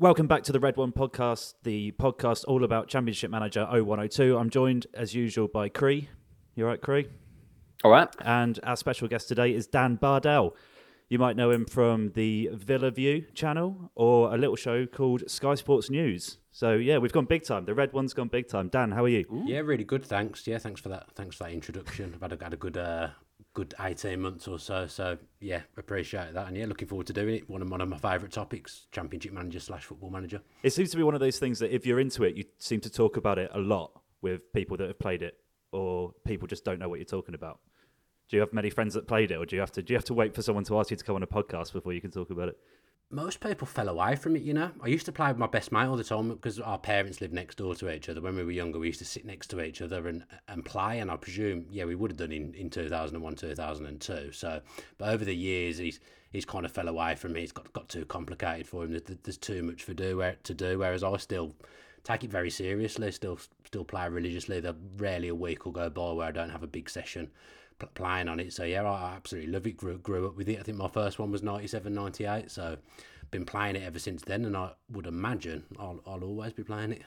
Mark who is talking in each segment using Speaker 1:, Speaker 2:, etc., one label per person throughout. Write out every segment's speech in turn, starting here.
Speaker 1: Welcome back to the Red One podcast, the podcast all about Championship Manager 0102. I'm joined, as usual, by Cree. You all right, Cree?
Speaker 2: All right.
Speaker 1: And our special guest today is Dan Bardell. You might know him from the Villa View channel or a little show called Sky Sports News. So yeah, we've gone big time. The red one's gone big time. Dan, how are you?
Speaker 3: Yeah, really good. Thanks. Yeah, thanks for that. Thanks for that introduction. I've had a, had a good, uh, good eighteen months or so. So yeah, appreciate that. And yeah, looking forward to doing it. One of one of my favourite topics: championship manager slash football manager.
Speaker 1: It seems to be one of those things that if you're into it, you seem to talk about it a lot with people that have played it, or people just don't know what you're talking about. Do you have many friends that played it, or do you have to do you have to wait for someone to ask you to come on a podcast before you can talk about it?
Speaker 3: Most people fell away from it, you know. I used to play with my best mate all the time because our parents lived next door to each other. When we were younger, we used to sit next to each other and and play. And I presume, yeah, we would have done in, in 2001, 2002. So, but over the years, he's he's kind of fell away from me. It's got got too complicated for him. There's too much for do to do. Whereas I still take it very seriously. Still still play religiously. There rarely a week will go by where I don't have a big session playing on it. So yeah, I absolutely love it. Grew, grew up with it. I think my first one was 97, 98. So been playing it ever since then, and I would imagine I'll, I'll always be playing it.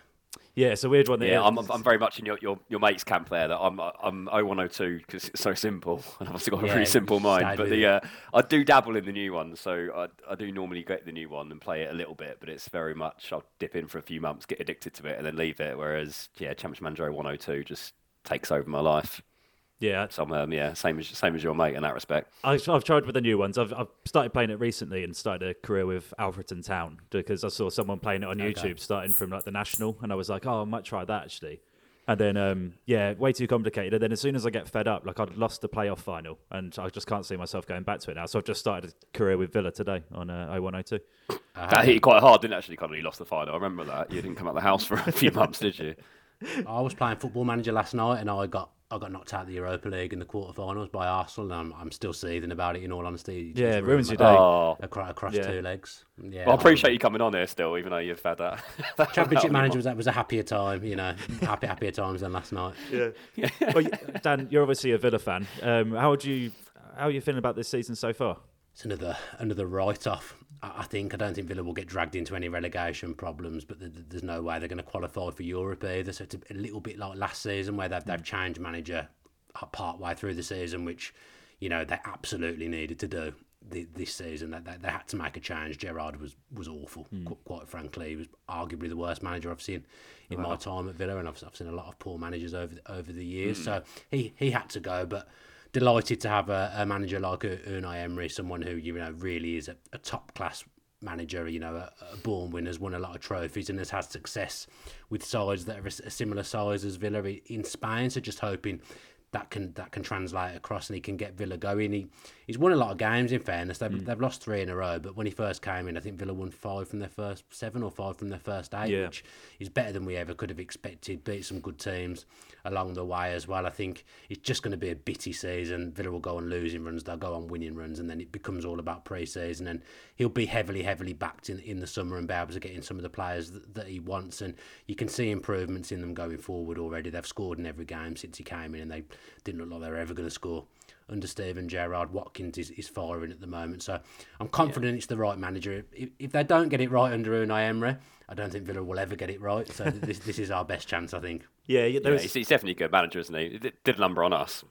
Speaker 1: Yeah, it's a weird one.
Speaker 2: Yeah, I'm, I'm very much in your, your, your mate's camp there. That I'm I'm 0102 because it's so simple, and I've obviously got a yeah, very simple mind. But the uh, I do dabble in the new one, so I I do normally get the new one and play it a little bit, but it's very much I'll dip in for a few months, get addicted to it, and then leave it. Whereas yeah, Championship Manager 102 just takes over my life.
Speaker 1: Yeah,
Speaker 2: some um, yeah, same as same as your mate in that respect.
Speaker 1: I've, I've tried with the new ones. I've, I've started playing it recently and started a career with Alfreton Town because I saw someone playing it on okay. YouTube starting from like the national, and I was like, oh, I might try that actually. And then, um, yeah, way too complicated. And then as soon as I get fed up, like I'd lost the playoff final, and I just can't see myself going back to it now. So I've just started a career with Villa today on uh, 0102.
Speaker 2: That hit you quite hard, didn't actually? Kind of, you lost the final. I remember that. You didn't come out the house for a few months, did you?
Speaker 3: I was playing football manager last night, and I got I got knocked out of the Europa League in the quarterfinals by Arsenal, and I'm, I'm still seething about it. In all honesty,
Speaker 1: yeah, it ruins your day.
Speaker 2: Oh.
Speaker 3: Across, across yeah. two legs. Yeah,
Speaker 2: well, I appreciate you coming on here still, even though you've had that.
Speaker 3: that Championship manager was that was a happier time, you know, happy happier times than last night.
Speaker 1: Yeah. yeah. well, Dan, you're obviously a Villa fan. Um, how would you how are you feeling about this season so far?
Speaker 3: It's another another write off. I think I don't think Villa will get dragged into any relegation problems, but there's no way they're going to qualify for Europe either. So it's a little bit like last season where they've, they've changed manager part way through the season, which you know they absolutely needed to do this season. That they, they, had to make a change. Gerrard was was awful, mm. quite frankly. He was arguably the worst manager I've seen in wow. my time at Villa, and I've, I've seen a lot of poor managers over over the years. Mm. So he he had to go, but delighted to have a, a manager like Unai Emery, someone who you know really is a, a top class manager, you know, a, a born winner, has won a lot of trophies and has had success with sides that are a, similar size as Villa in Spain. So just hoping that can that can translate across and he can get Villa going. He he's won a lot of games. In fairness, they've mm. they've lost three in a row, but when he first came in, I think Villa won five from their first seven or five from their first eight, yeah. which is better than we ever could have expected. Beat some good teams along the way as well. I think it's just going to be a bitty season. Villa will go on losing runs, they'll go on winning runs, and then it becomes all about pre-season. And he'll be heavily, heavily backed in in the summer and be able to get in some of the players that, that he wants. And you can see improvements in them going forward already. They've scored in every game since he came in, and they didn't look like they were ever going to score under Steven Gerrard. Watkins is, is firing at the moment. So I'm confident yeah. it's the right manager. If, if they don't get it right under Unai Emery, I don't think Villa will ever get it right. So this this is our best chance, I think.
Speaker 1: Yeah,
Speaker 2: yeah, was... he's, he's, definitely a good manager, isn't he? He did a number on us.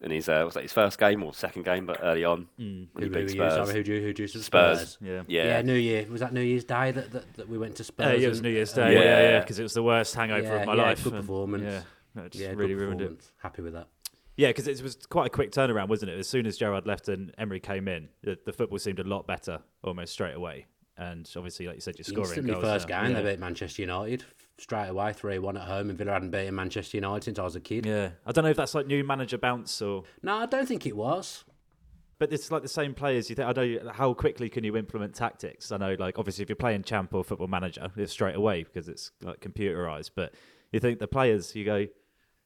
Speaker 2: And he's uh, was that his first game or second game, but early on.
Speaker 3: Mm. Who, who, who, sorry, who, who, who Spurs.
Speaker 2: Spurs.
Speaker 1: Yeah.
Speaker 3: yeah, yeah. New Year was that New Year's Day that, that, that we went to Spurs.
Speaker 1: Uh, yeah, it was New Year's Day. yeah, yeah, because yeah, it was the worst hangover
Speaker 3: yeah,
Speaker 1: of my
Speaker 3: yeah,
Speaker 1: life.
Speaker 3: Good performance.
Speaker 1: yeah, no, just really ruined it.
Speaker 3: Happy with that.
Speaker 1: Yeah, because it was quite a quick turnaround, wasn't it? As soon as Gerrard left and Emery came in, the, the football seemed a lot better almost straight away. And obviously, like you said, you're scoring
Speaker 3: Instantly
Speaker 1: goals.
Speaker 3: first game, yeah. they beat Manchester United straight away, 3 1 at home, and Villa hadn't beaten Manchester United since I was a kid.
Speaker 1: Yeah. I don't know if that's like new manager bounce or.
Speaker 3: No, I don't think it was.
Speaker 1: But it's like the same players. You think I know how quickly can you implement tactics? I know, like obviously, if you're playing champ or football manager, it's straight away because it's like computerized. But you think the players, you go,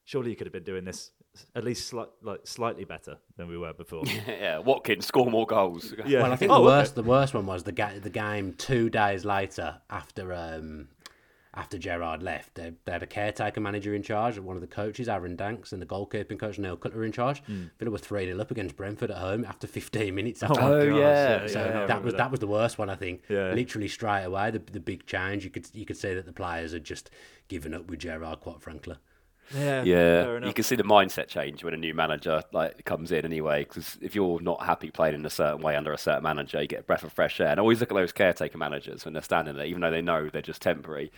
Speaker 1: surely you could have been doing this at least sli- like slightly better than we were before.
Speaker 2: yeah, Watkins score more goals.
Speaker 3: Yeah. Well, I think oh, the worst okay. the worst one was the ga- the game two days later after um, after Gerrard left, they, they, had a caretaker manager in charge, one of the coaches, Aaron Danks, and the goalkeeping coach, Neil Cutler, in charge. Mm. Villa were 3 0 up against Brentford at home after 15 minutes.
Speaker 2: After oh, yeah.
Speaker 3: So
Speaker 2: yeah,
Speaker 3: that was that. that. was the worst one, I think. Yeah. Literally straight away, the, the big change. You could you could see that the players had just given up with Gerrard, quite frankly.
Speaker 1: Yeah,
Speaker 2: yeah. You can see the mindset change when a new manager like comes in anyway. Because if you're not happy playing in a certain way under a certain manager, you get a breath of fresh air. And always look at those caretaker managers when they're standing there, even though they know they're just temporary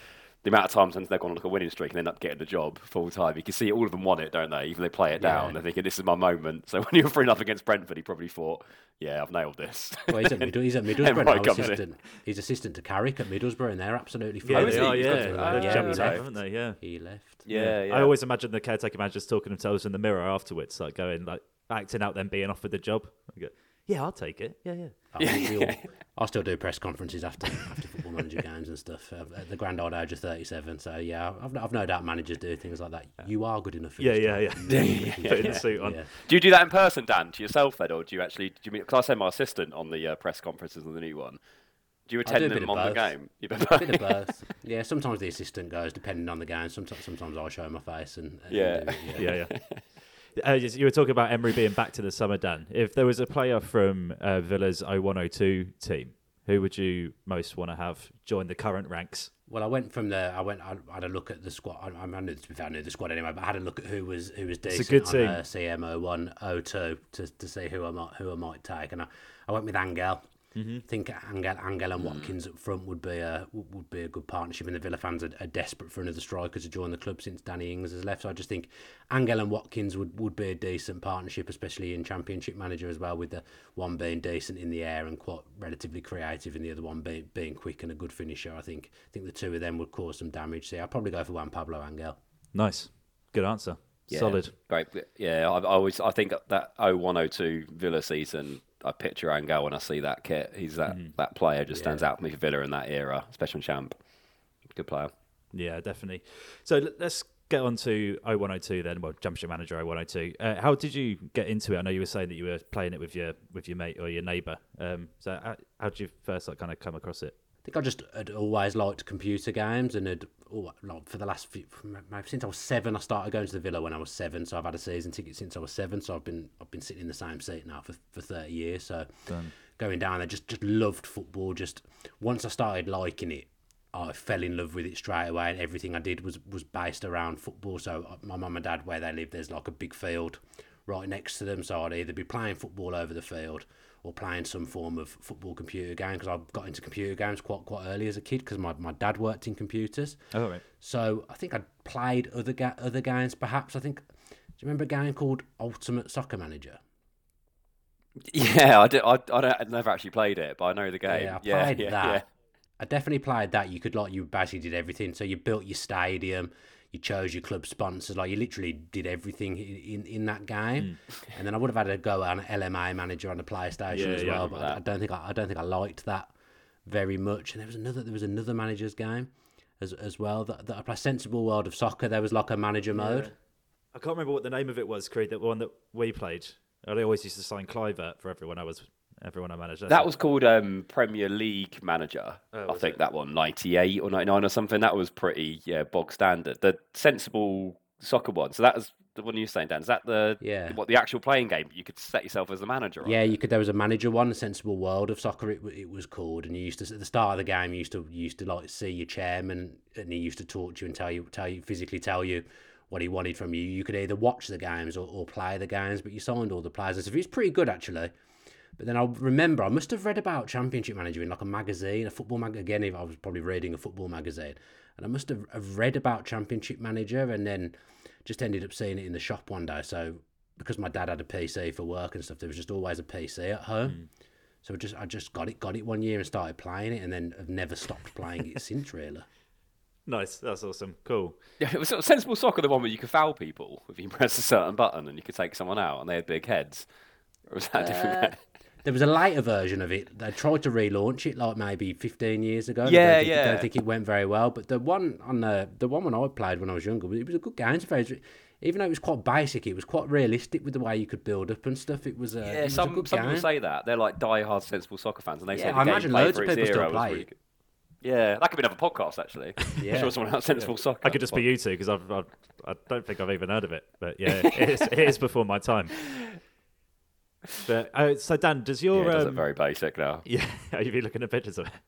Speaker 2: the amount of times since they've gone on like a winning streak and end up getting the job full time. You can see all of them want it, don't they? Even they play it down. Yeah. They're thinking, "This is my moment." So when you were three up against Brentford, he probably thought, "Yeah, I've nailed this."
Speaker 3: Well, he's at, Middle, he's at Middlesbrough now, assistant. He's assistant to Carrick at Middlesbrough, and they're absolutely fine.
Speaker 1: Yeah, they are. Yeah, uh, yeah, he left. haven't they? Yeah,
Speaker 3: he left.
Speaker 2: Yeah, yeah,
Speaker 1: I always imagine the caretaker managers talking themselves in the mirror afterwards, like going, like acting out them being offered the job. Yeah, I'll take it. Yeah, yeah.
Speaker 3: I, yeah. I still do press conferences after after football manager games and stuff uh, at the grand old age of 37. So, yeah, I've, I've no doubt managers do things like that. You are good enough.
Speaker 1: yeah, yeah, yeah, yeah, yeah. Putting the suit on.
Speaker 2: Yeah. Do you do that in person, Dan, to yourself, then, or do you actually, do you mean, because I send my assistant on the uh, press conferences on the new one. Do you attend do them on both. the game?
Speaker 3: You a bit of both. Yeah, sometimes the assistant goes, depending on the game. Sometimes, sometimes I show my face and, and
Speaker 2: yeah.
Speaker 1: yeah, yeah. Uh, you were talking about Emery being back to the summer, Dan. If there was a player from uh, Villa's 0102 team, who would you most want to have join the current ranks?
Speaker 3: Well, I went from there. I went. I had a look at the squad. I, I knew to be fair, I knew the squad anyway, but I had a look at who was who was decent it's a good team. on uh, CMO one O two to to see who I might who I might take, and I, I went with Angel. Mm-hmm. I think Angel, Angel and Watkins mm. up front would be a would be a good partnership, and the Villa fans are, are, desperate for another striker to join the club since Danny Ings has left. So I just think Angel and Watkins would, would be a decent partnership, especially in Championship Manager as well, with the one being decent in the air and quite relatively creative, and the other one being being quick and a good finisher. I think I think the two of them would cause some damage. So I'd probably go for Juan Pablo Angel.
Speaker 1: Nice, good answer.
Speaker 2: Yeah,
Speaker 1: Solid.
Speaker 2: Great. Yeah, I, I always I think that 0102 Villa season I picture Angel when I see that kit. He's that, mm. that player just stands out for me for Villa in that era, especially Champ. Good player.
Speaker 1: Yeah, definitely. So let's get on to 0102 then. Well, Championship Manager 0102. Uh, how did you get into it? I know you were saying that you were playing it with your with your mate or your neighbour. Um, so how, how did you first like kind of come across it?
Speaker 3: I think I just had always liked computer games and had oh, like for the last few, since I was seven. I started going to the Villa when I was seven, so I've had a season ticket since I was seven. So I've been I've been sitting in the same seat now for, for thirty years. So Done. going down there, just just loved football. Just once I started liking it, I fell in love with it straight away, and everything I did was was based around football. So uh, my mum and dad, where they live, there's like a big field right next to them. So I'd either be playing football over the field or playing some form of football computer game because I got into computer games quite quite early as a kid because my, my dad worked in computers.
Speaker 1: Oh right.
Speaker 3: So I think I'd played other ga- other games. Perhaps I think. Do you remember a game called Ultimate Soccer Manager?
Speaker 2: Yeah, I did. I, I, I never actually played it, but I know the game.
Speaker 3: Yeah, I played yeah, that. Yeah. I definitely played that. You could like you basically did everything. So you built your stadium, you chose your club sponsors. Like you literally did everything in, in that game. Mm. And then I would have had a go at an LMA manager on the PlayStation yeah, as well. Yeah, but I, I, don't think I, I don't think I liked that very much. And there was another there was another manager's game as as well that, that I play Sensible World of Soccer. There was like a manager mode.
Speaker 1: I can't remember what the name of it was, Creed. That one that we played. I always used to sign Kluivert for everyone I was everyone I managed.
Speaker 2: That was called um, Premier League Manager. Oh, I think it? that one, 98 or 99 or something. That was pretty, yeah, bog standard. The sensible soccer one. So that was the one you were saying, Dan. Is that the yeah. what the actual playing game? You could set yourself as the manager.
Speaker 3: Yeah, you could. There was a manager one, a sensible world of soccer. It, it was called, and you used to at the start of the game, you used to you used to like see your chairman, and he used to talk to you and tell you tell you physically tell you what he wanted from you. You could either watch the games or, or play the games, but you signed all the players. So it's pretty good actually. But then I remember I must have read about Championship Manager in like a magazine, a football mag. Again, if I was probably reading a football magazine, and I must have, have read about Championship Manager, and then just ended up seeing it in the shop one day. So because my dad had a PC for work and stuff, there was just always a PC at home. Mm. So I just I just got it got it one year and started playing it, and then have never stopped playing it since. Really.
Speaker 1: Nice, that's awesome. Cool.
Speaker 2: Yeah, it was sort of sensible soccer, the one where you could foul people if you press a certain button and you could take someone out, and they had big heads. Or was that uh, different?
Speaker 3: There was a later version of it. They tried to relaunch it like maybe 15 years ago.
Speaker 2: Yeah,
Speaker 3: I don't think,
Speaker 2: yeah.
Speaker 3: I don't think it went very well. But the one on the the one when I played when I was younger, it was a good game. Even though it was quite basic, it was quite realistic with the way you could build up and stuff. It was a yeah. It
Speaker 2: some
Speaker 3: was
Speaker 2: some
Speaker 3: people
Speaker 2: say that they're like die-hard sensible soccer fans, and they
Speaker 3: yeah,
Speaker 2: say the
Speaker 3: I imagine loads of people still play it.
Speaker 2: Yeah, that could be another podcast actually. Yeah, I'm sure someone else sensible soccer.
Speaker 1: I could just be you two because I've, I've, I do not think I've even heard of it. But yeah, it is, it is before my time. But uh, so Dan, does your
Speaker 2: yeah,
Speaker 1: it
Speaker 2: um, very basic now?
Speaker 1: Yeah, are you looking at pictures of it?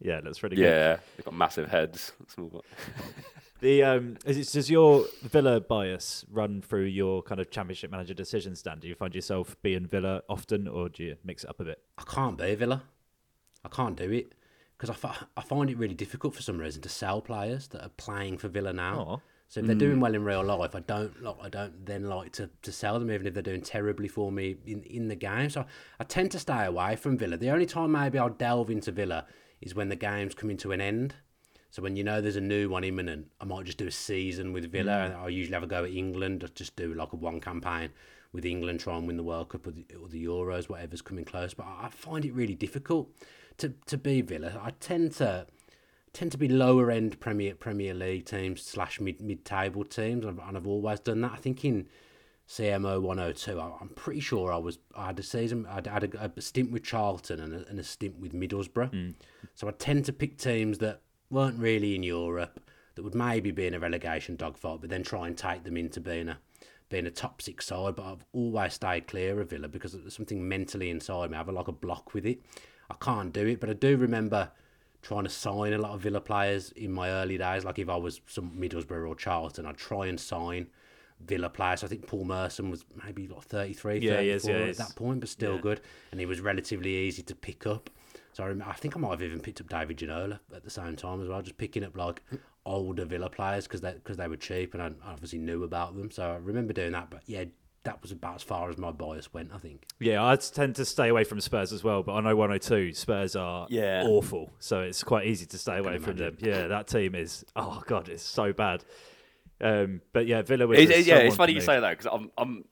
Speaker 1: Yeah, that's pretty
Speaker 2: good.
Speaker 1: Yeah,
Speaker 2: they've got massive heads. Small.
Speaker 1: the um, is, does your Villa bias run through your kind of Championship manager decisions, Dan? Do you find yourself being Villa often, or do you mix it up a bit?
Speaker 3: I can't be Villa. I can't do it because I, f- I find it really difficult for some reason to sell players that are playing for Villa now. Aww. So if they're mm. doing well in real life, I don't like I don't then like to, to sell them even if they're doing terribly for me in, in the game. So I tend to stay away from Villa. The only time maybe I'll delve into Villa is when the game's coming to an end. So when you know there's a new one imminent, I might just do a season with Villa. Mm. I usually have a go at England, or just do like a one campaign with England, try and win the World Cup or the, or the Euros, whatever's coming close. But I find it really difficult to to be Villa. I tend to tend to be lower end Premier Premier League teams slash mid mid table teams, and I've, and I've always done that. I think in CMO 102, I, am pretty sure I was I had a season, I had a, a stint with Charlton and a, and a stint with Middlesbrough. Mm. So I tend to pick teams that weren't really in Europe that would maybe be in a relegation dogfight, but then try and take them into being a being a top six side. But I've always stayed clear of Villa because there's something mentally inside me. I have a, like a block with it. I can't do it, but I do remember trying to sign a lot of Villa players in my early days. Like if I was some Middlesbrough or Charlton, I'd try and sign Villa players. I think Paul Merson was maybe like 33, yeah, 34 is, yeah, at that point, but still yeah. good. And he was relatively easy to pick up. So I, remember, I think I might have even picked up David Ginola at the same time as well, just picking up like older Villa players because they, cause they were cheap and I obviously knew about them. So I remember doing that. But yeah, that was about as far as my bias went, I think.
Speaker 1: Yeah, I tend to stay away from Spurs as well, but I know 102 Spurs are yeah. awful, so it's quite easy to stay away from them. Yeah, that team is oh god, it's so bad. Um, but yeah, Villa was.
Speaker 2: It's, yeah, it's funny you say that because I'm I'm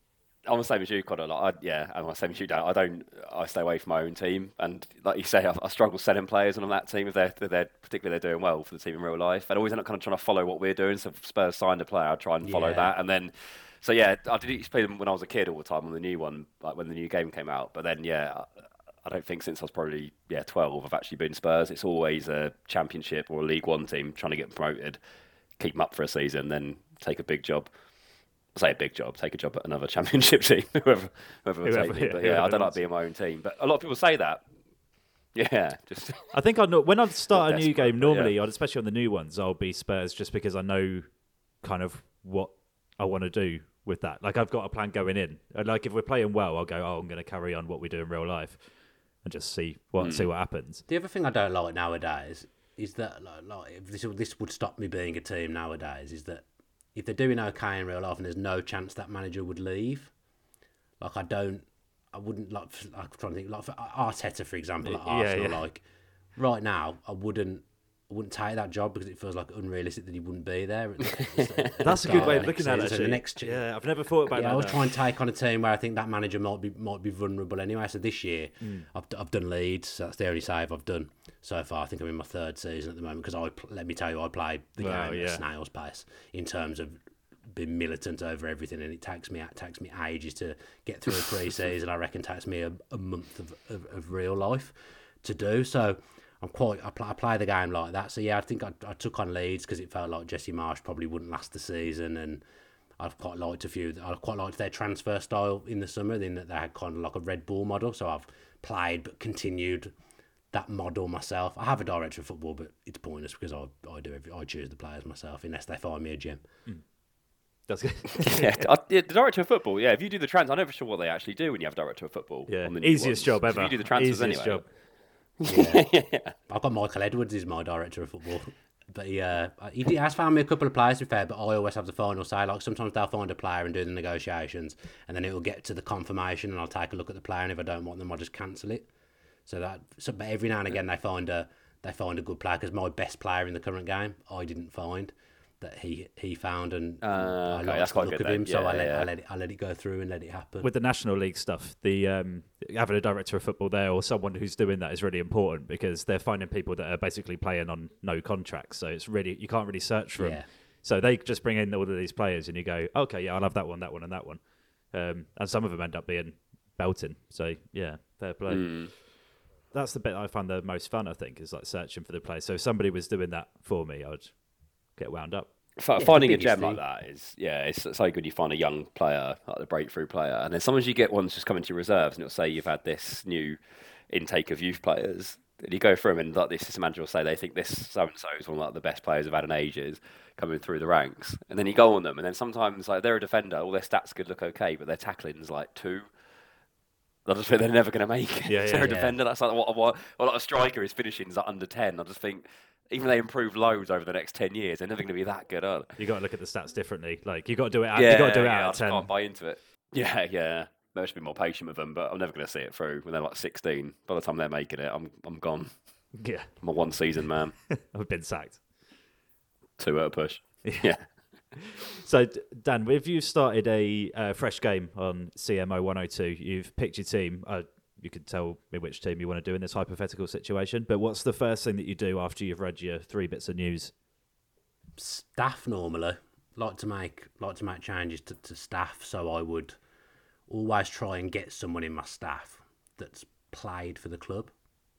Speaker 2: I'm the same as you, Connor. Like, I, yeah, I'm the same as you. Don't I don't I stay away from my own team, and like you say, I, I struggle selling players on that team if they're, if they're particularly they're doing well for the team in real life. And always end up kind of trying to follow what we're doing. So if Spurs signed a player, I try and follow yeah. that, and then so yeah, I did used to play them when I was a kid all the time on the new one, like when the new game came out. But then yeah, I don't think since I was probably yeah twelve, I've actually been Spurs. It's always a Championship or a League One team trying to get promoted, keep them up for a season, then take a big job. I say a big job, take a job at another Championship team, whoever whoever will take me. But yeah, I don't like being my own team. But a lot of people say that. Yeah, just.
Speaker 1: I think I know when I start a new game. Normally, yeah. especially on the new ones, I'll be Spurs just because I know kind of what I want to do with that. Like I've got a plan going in. Like if we're playing well, I'll go. Oh, I'm going to carry on what we do in real life, and just see what mm. see what happens.
Speaker 3: The other thing I don't like nowadays is that like, like if this this would stop me being a team nowadays is that if they're doing okay in real life and there's no chance that manager would leave, like I don't, I wouldn't like. I'm trying to think like for Arteta for example, at Arsenal. Yeah. Like right now, I wouldn't I wouldn't take that job because it feels like unrealistic that he wouldn't be there.
Speaker 1: That's a good way of looking at it. The next, year. yeah, I've never thought about
Speaker 3: yeah,
Speaker 1: that.
Speaker 3: I was trying to take on a team where I think that manager might be might be vulnerable anyway. So this year, mm. I've I've done Leeds. So that's the only save I've done so far. I think I'm in my third season at the moment because I let me tell you, I play the well, game yeah. at snail's pace in terms of being militant over everything, and it takes me it takes me ages to get through a pre-season. I reckon takes me a, a month of, of, of real life to do so. I'm quite. I play, I play the game like that. So yeah, I think I, I took on Leeds because it felt like Jesse Marsch probably wouldn't last the season, and I've quite liked a few. I quite liked their transfer style in the summer, in that they had kind of like a Red Bull model. So I've played but continued that model myself. I have a director of football, but it's pointless because I I do every, I choose the players myself unless they find me a gym. Mm.
Speaker 1: That's good.
Speaker 2: yeah, the director of football. Yeah, if you do the trans, I'm never sure what they actually do when you have a director of football.
Speaker 1: Yeah, easiest job ever.
Speaker 2: If you do the transfers
Speaker 1: easiest
Speaker 2: anyway.
Speaker 1: job.
Speaker 3: Yeah. I've got Michael Edwards as my director of football. But he, uh, he has found me a couple of players to be fair, but I always have the final say. Like sometimes they'll find a player and do the negotiations, and then it will get to the confirmation, and I'll take a look at the player, and if I don't want them, I'll just cancel it. So that, so, but every now and again they find a they find a good player because my best player in the current game I didn't find that he he found and uh, I okay, that's quite look good. Of him, yeah, so I let, yeah. I let it I let it go through and let it happen.
Speaker 1: With the National League stuff, the um, having a director of football there or someone who's doing that is really important because they're finding people that are basically playing on no contracts. So it's really you can't really search for yeah. them. So they just bring in all of these players and you go, okay, yeah, I'll have that one, that one, and that one. Um, and some of them end up being belting. So yeah, fair play. Mm. that's the bit I find the most fun. I think is like searching for the players. So if somebody was doing that for me, I'd get wound up.
Speaker 2: F- finding a gem thing. like that is yeah, it's so good. You find a young player, like the breakthrough player, and then sometimes you get ones just coming to reserves, and it'll say you've had this new intake of youth players. And you go through them, and like the assistant manager will say they think this so and so is one of like, the best players I've had in ages coming through the ranks, and then you go on them, and then sometimes like they're a defender, all their stats could look okay, but their tackling's like two. I just think they're never going to make it. Yeah, yeah, they're a defender. That's like what, what, what like a striker is finishing is like under ten. I just think even they improve loads over the next ten years, they're never going to be that good, are they?
Speaker 1: You got to look at the stats differently. Like you got to do it. Out, yeah, you got to do it yeah, out of ten. I
Speaker 2: can't buy into it. Yeah, yeah. Maybe I should be more patient with them, but I'm never going to see it through when they're like 16. By the time they're making it, I'm I'm gone.
Speaker 1: Yeah,
Speaker 2: I'm a one season man.
Speaker 1: I've been sacked.
Speaker 2: Two at a push. Yeah.
Speaker 1: so Dan, if you've started a uh, fresh game on CMO 102, you've picked your team. Uh, you could tell me which team you want to do in this hypothetical situation. But what's the first thing that you do after you've read your three bits of news?
Speaker 3: Staff normally like to make like to make changes to, to staff, so I would always try and get someone in my staff that's played for the club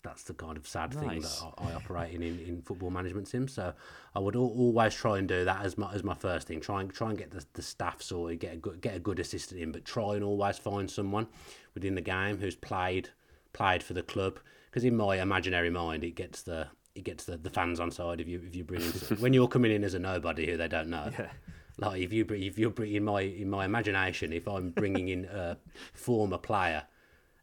Speaker 3: that's the kind of sad nice. thing that I, I operate in, in, in football management sims. So I would al- always try and do that as my as my first thing. Try and try and get the, the staff sorted, get a good get a good assistant in, but try and always find someone within the game who's played played for the club. Because in my imaginary mind, it gets the it gets the, the fans on side if you if you bring in, when you're coming in as a nobody who they don't know. Yeah. Like if you if you're in my in my imagination, if I'm bringing in a former player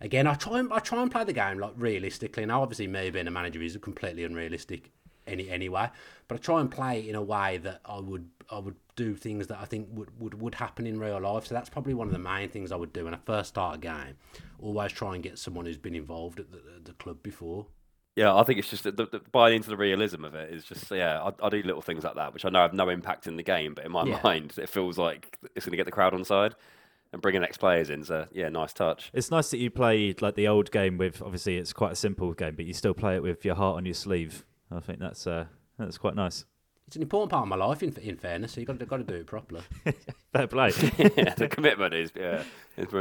Speaker 3: again, I try and I try and play the game like realistically. Now, obviously, me being a manager is completely unrealistic any anyway. But I try and play it in a way that I would I would do things that I think would, would, would happen in real life. So that's probably one of the main things I would do when I first start a game. Always try and get someone who's been involved at the, the club before.
Speaker 2: Yeah, I think it's just the, the, buying into the realism of it is just yeah. I, I, do little things like that, which I know have no impact in the game, but in my yeah. mind, it feels like it's going to get the crowd on side and bringing ex players in. So yeah, nice touch.
Speaker 1: It's nice that you played like the old game with. Obviously, it's quite a simple game, but you still play it with your heart on your sleeve. I think that's uh, that's quite nice.
Speaker 3: It's an important part of my life. In in fairness, so you got to got to do it properly.
Speaker 1: Fair play.
Speaker 2: yeah, the commitment is yeah. It's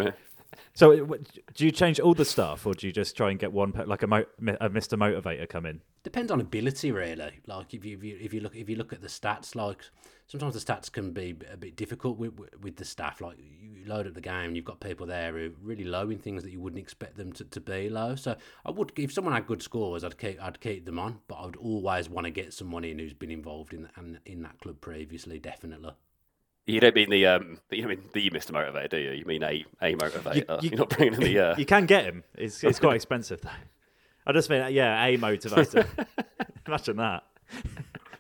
Speaker 1: so, do you change all the stuff, or do you just try and get one like a, mo- a Mister Motivator come in?
Speaker 3: Depends on ability, really. Like if you, if you if you look if you look at the stats, like sometimes the stats can be a bit difficult with with the staff. Like you load up the game, you've got people there who are really low in things that you wouldn't expect them to, to be low. So I would, if someone had good scores, I'd keep I'd keep them on, but I would always want to get someone in who's been involved in in, in that club previously, definitely.
Speaker 2: You don't mean the um, you mean the Mr. Motivator, do you? You mean a a motivator. You, are not bringing the. Uh...
Speaker 1: You can get him. It's it's quite expensive though. I just mean yeah, a motivator. Imagine that.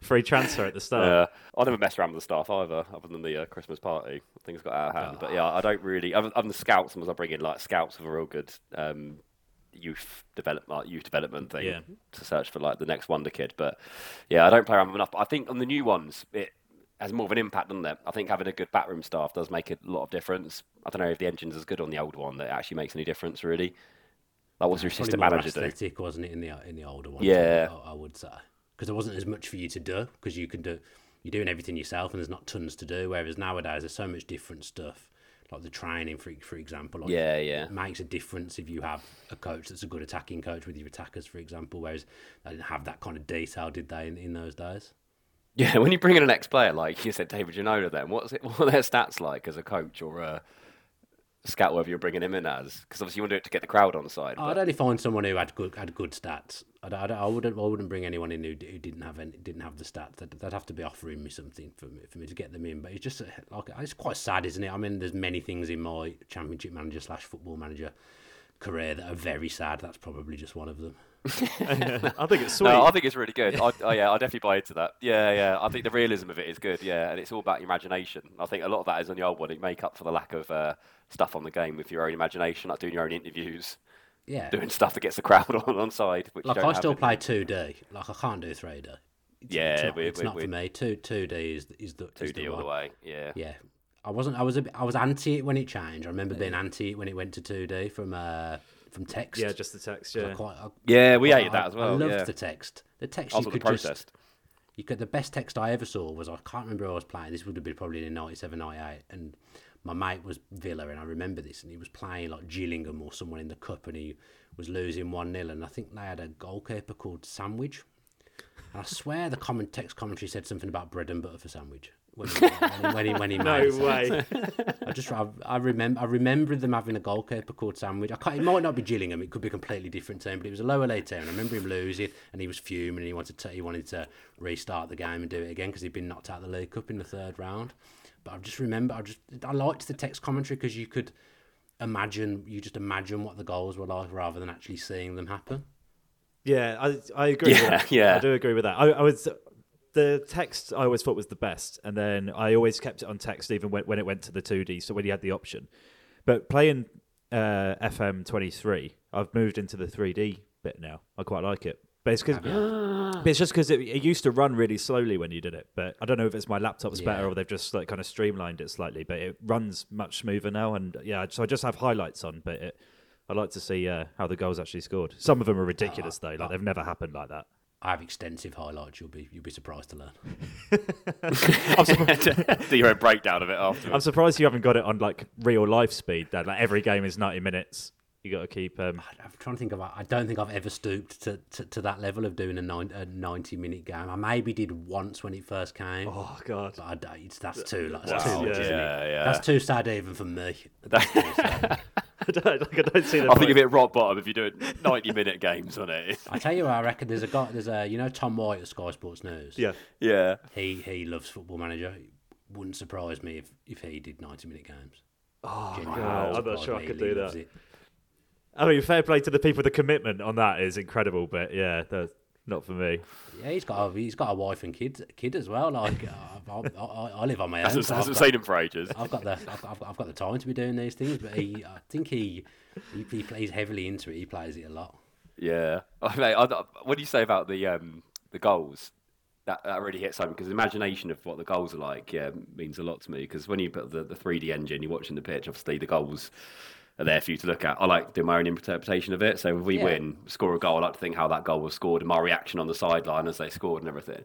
Speaker 1: Free transfer at the start.
Speaker 2: Yeah, I never mess around with the staff either, other than the uh, Christmas party. Things got out of hand. Oh. But yeah, I don't really. I'm the scouts, sometimes I bring in like scouts with a real good um, youth develop like youth development thing yeah. to search for like the next wonder kid. But yeah, I don't play around enough. But I think on the new ones, it has more of an impact, doesn't it? I think having a good backroom staff does make a lot of difference. I don't know if the engine's as good on the old one that actually makes any difference, really. Like, what's your assistant manager
Speaker 3: aesthetic, wasn't it, in the in the older one?
Speaker 2: Yeah,
Speaker 3: I, I would say because there wasn't as much for you to do because you can do you're doing everything yourself and there's not tons to do. Whereas nowadays there's so much different stuff, like the training, for for example. Like
Speaker 2: yeah, yeah,
Speaker 3: it makes a difference if you have a coach that's a good attacking coach with your attackers, for example. Whereas they didn't have that kind of detail, did they, in, in those days?
Speaker 2: Yeah, when you bring in an ex-player like you said, David Ginola, then what's it? What are their stats like as a coach or a scout, whether you're bringing him in as? Because obviously you want to do it to get the crowd on the side.
Speaker 3: I'd only find someone who had good had good stats. I'd, I'd, I wouldn't I wouldn't bring anyone in who, who didn't have any, didn't have the stats. They'd, they'd, have to be offering me something for me, for me to get them in. But it's just like it's quite sad, isn't it? I mean, there's many things in my championship manager slash football manager career that are very sad. That's probably just one of them.
Speaker 1: I think it's sweet.
Speaker 2: No, I think it's really good. I, oh yeah, I definitely buy into that. Yeah, yeah. I think the realism of it is good. Yeah, and it's all about your imagination. I think a lot of that is on the old one. It make up for the lack of uh, stuff on the game with your own imagination, like doing your own interviews.
Speaker 3: Yeah,
Speaker 2: doing stuff that gets the crowd on on side.
Speaker 3: like I still play two D. Like I can't do three D.
Speaker 2: Yeah,
Speaker 3: it's not, we're, it's we're, not for me. Two two D is is the
Speaker 2: two D all the way. Yeah,
Speaker 3: yeah. I wasn't. I was. A, I was anti it when it changed. I remember being anti it when it went to two D from uh, from text.
Speaker 1: Yeah, just the text. Yeah,
Speaker 2: quite, I, yeah, we hated that as well. I
Speaker 3: loved
Speaker 2: yeah.
Speaker 3: the text. The text you could just. You could. The best text I ever saw was I can't remember who I was playing. This would have been probably in '97, '98, and my mate was Villa, and I remember this, and he was playing like Gillingham or someone in the cup, and he was losing 1 0, and I think they had a goalkeeper called Sandwich. And I swear the comment text commentary said something about bread and butter for sandwich when he, when he, when he,
Speaker 1: no
Speaker 3: made it.
Speaker 1: way.
Speaker 3: I just I, I remember I remember them having a goalkeeper called Sandwich. I can't, it might not be Gillingham. It could be a completely different team, but it was a lower league team. I remember him losing, and he was fuming, and he wanted to he wanted to restart the game and do it again because he'd been knocked out of the League Cup in the third round. But I just remember I just I liked the text commentary because you could imagine you just imagine what the goals were like rather than actually seeing them happen.
Speaker 1: Yeah, I I agree.
Speaker 2: Yeah,
Speaker 1: with that.
Speaker 2: yeah.
Speaker 1: I do agree with that. I, I was the text I always thought was the best, and then I always kept it on text even when when it went to the two D. So when you had the option, but playing uh, FM twenty three, I've moved into the three D bit now. I quite like it. But it's, cause, but it's just because it, it used to run really slowly when you did it. But I don't know if it's my laptop's better or they've just like kind of streamlined it slightly. But it runs much smoother now, and yeah, so I just have highlights on. But it, I like to see uh, how the goals actually scored. Some of them are ridiculous though; like they've never happened like that.
Speaker 3: I have extensive highlights. You'll be you'll be surprised to learn.
Speaker 2: Do your own breakdown of it after.
Speaker 1: I'm surprised you haven't got it on like real life speed. That like every game is 90 minutes. You got to keep. Um,
Speaker 3: I'm trying to think of. I don't think I've ever stooped to, to, to that level of doing a, nine, a 90 minute game. I maybe did once when it first came.
Speaker 1: oh god,
Speaker 3: But I don't, that's too like,
Speaker 2: Wow,
Speaker 3: that's too much,
Speaker 1: yeah.
Speaker 3: isn't it?
Speaker 2: yeah, yeah.
Speaker 3: That's too sad even for me.
Speaker 1: I don't, like, I don't see the
Speaker 2: I think
Speaker 1: point.
Speaker 2: of it rock bottom if you're doing 90 minute games on it.
Speaker 3: I tell you what, I reckon there's a guy. There's a you know Tom White at Sky Sports News.
Speaker 1: Yeah,
Speaker 2: Yeah.
Speaker 3: He he loves Football Manager. It wouldn't surprise me if, if he did 90 minute games.
Speaker 1: Oh,
Speaker 3: Genuinely
Speaker 1: I'm not sure I could do that.
Speaker 3: it.
Speaker 1: I mean, fair play to the people. The commitment on that is incredible. But yeah, that's not for me.
Speaker 3: Yeah, he's got a, he's got a wife and kid kid as well. Like uh, I, I, I live on my own.
Speaker 2: Hasn't,
Speaker 3: so I've
Speaker 2: hasn't
Speaker 3: got-
Speaker 2: seen him for ages.
Speaker 3: I've got the I've, I've, I've got the time to be doing these things, but he I think he he, he plays heavily into it. He plays it a lot.
Speaker 2: Yeah. Oh, mate, I, I- what do you say about the um, the goals? That, that really hits home because the imagination of what the goals are like, yeah, means a lot to me. Because when you put the, the 3D engine, you're watching the pitch, obviously the goals are there for you to look at. I like doing my own interpretation of it. So if we
Speaker 3: Yeah.
Speaker 2: win, score a goal, I like to think how that goal was scored and my reaction on the sideline as they scored and everything.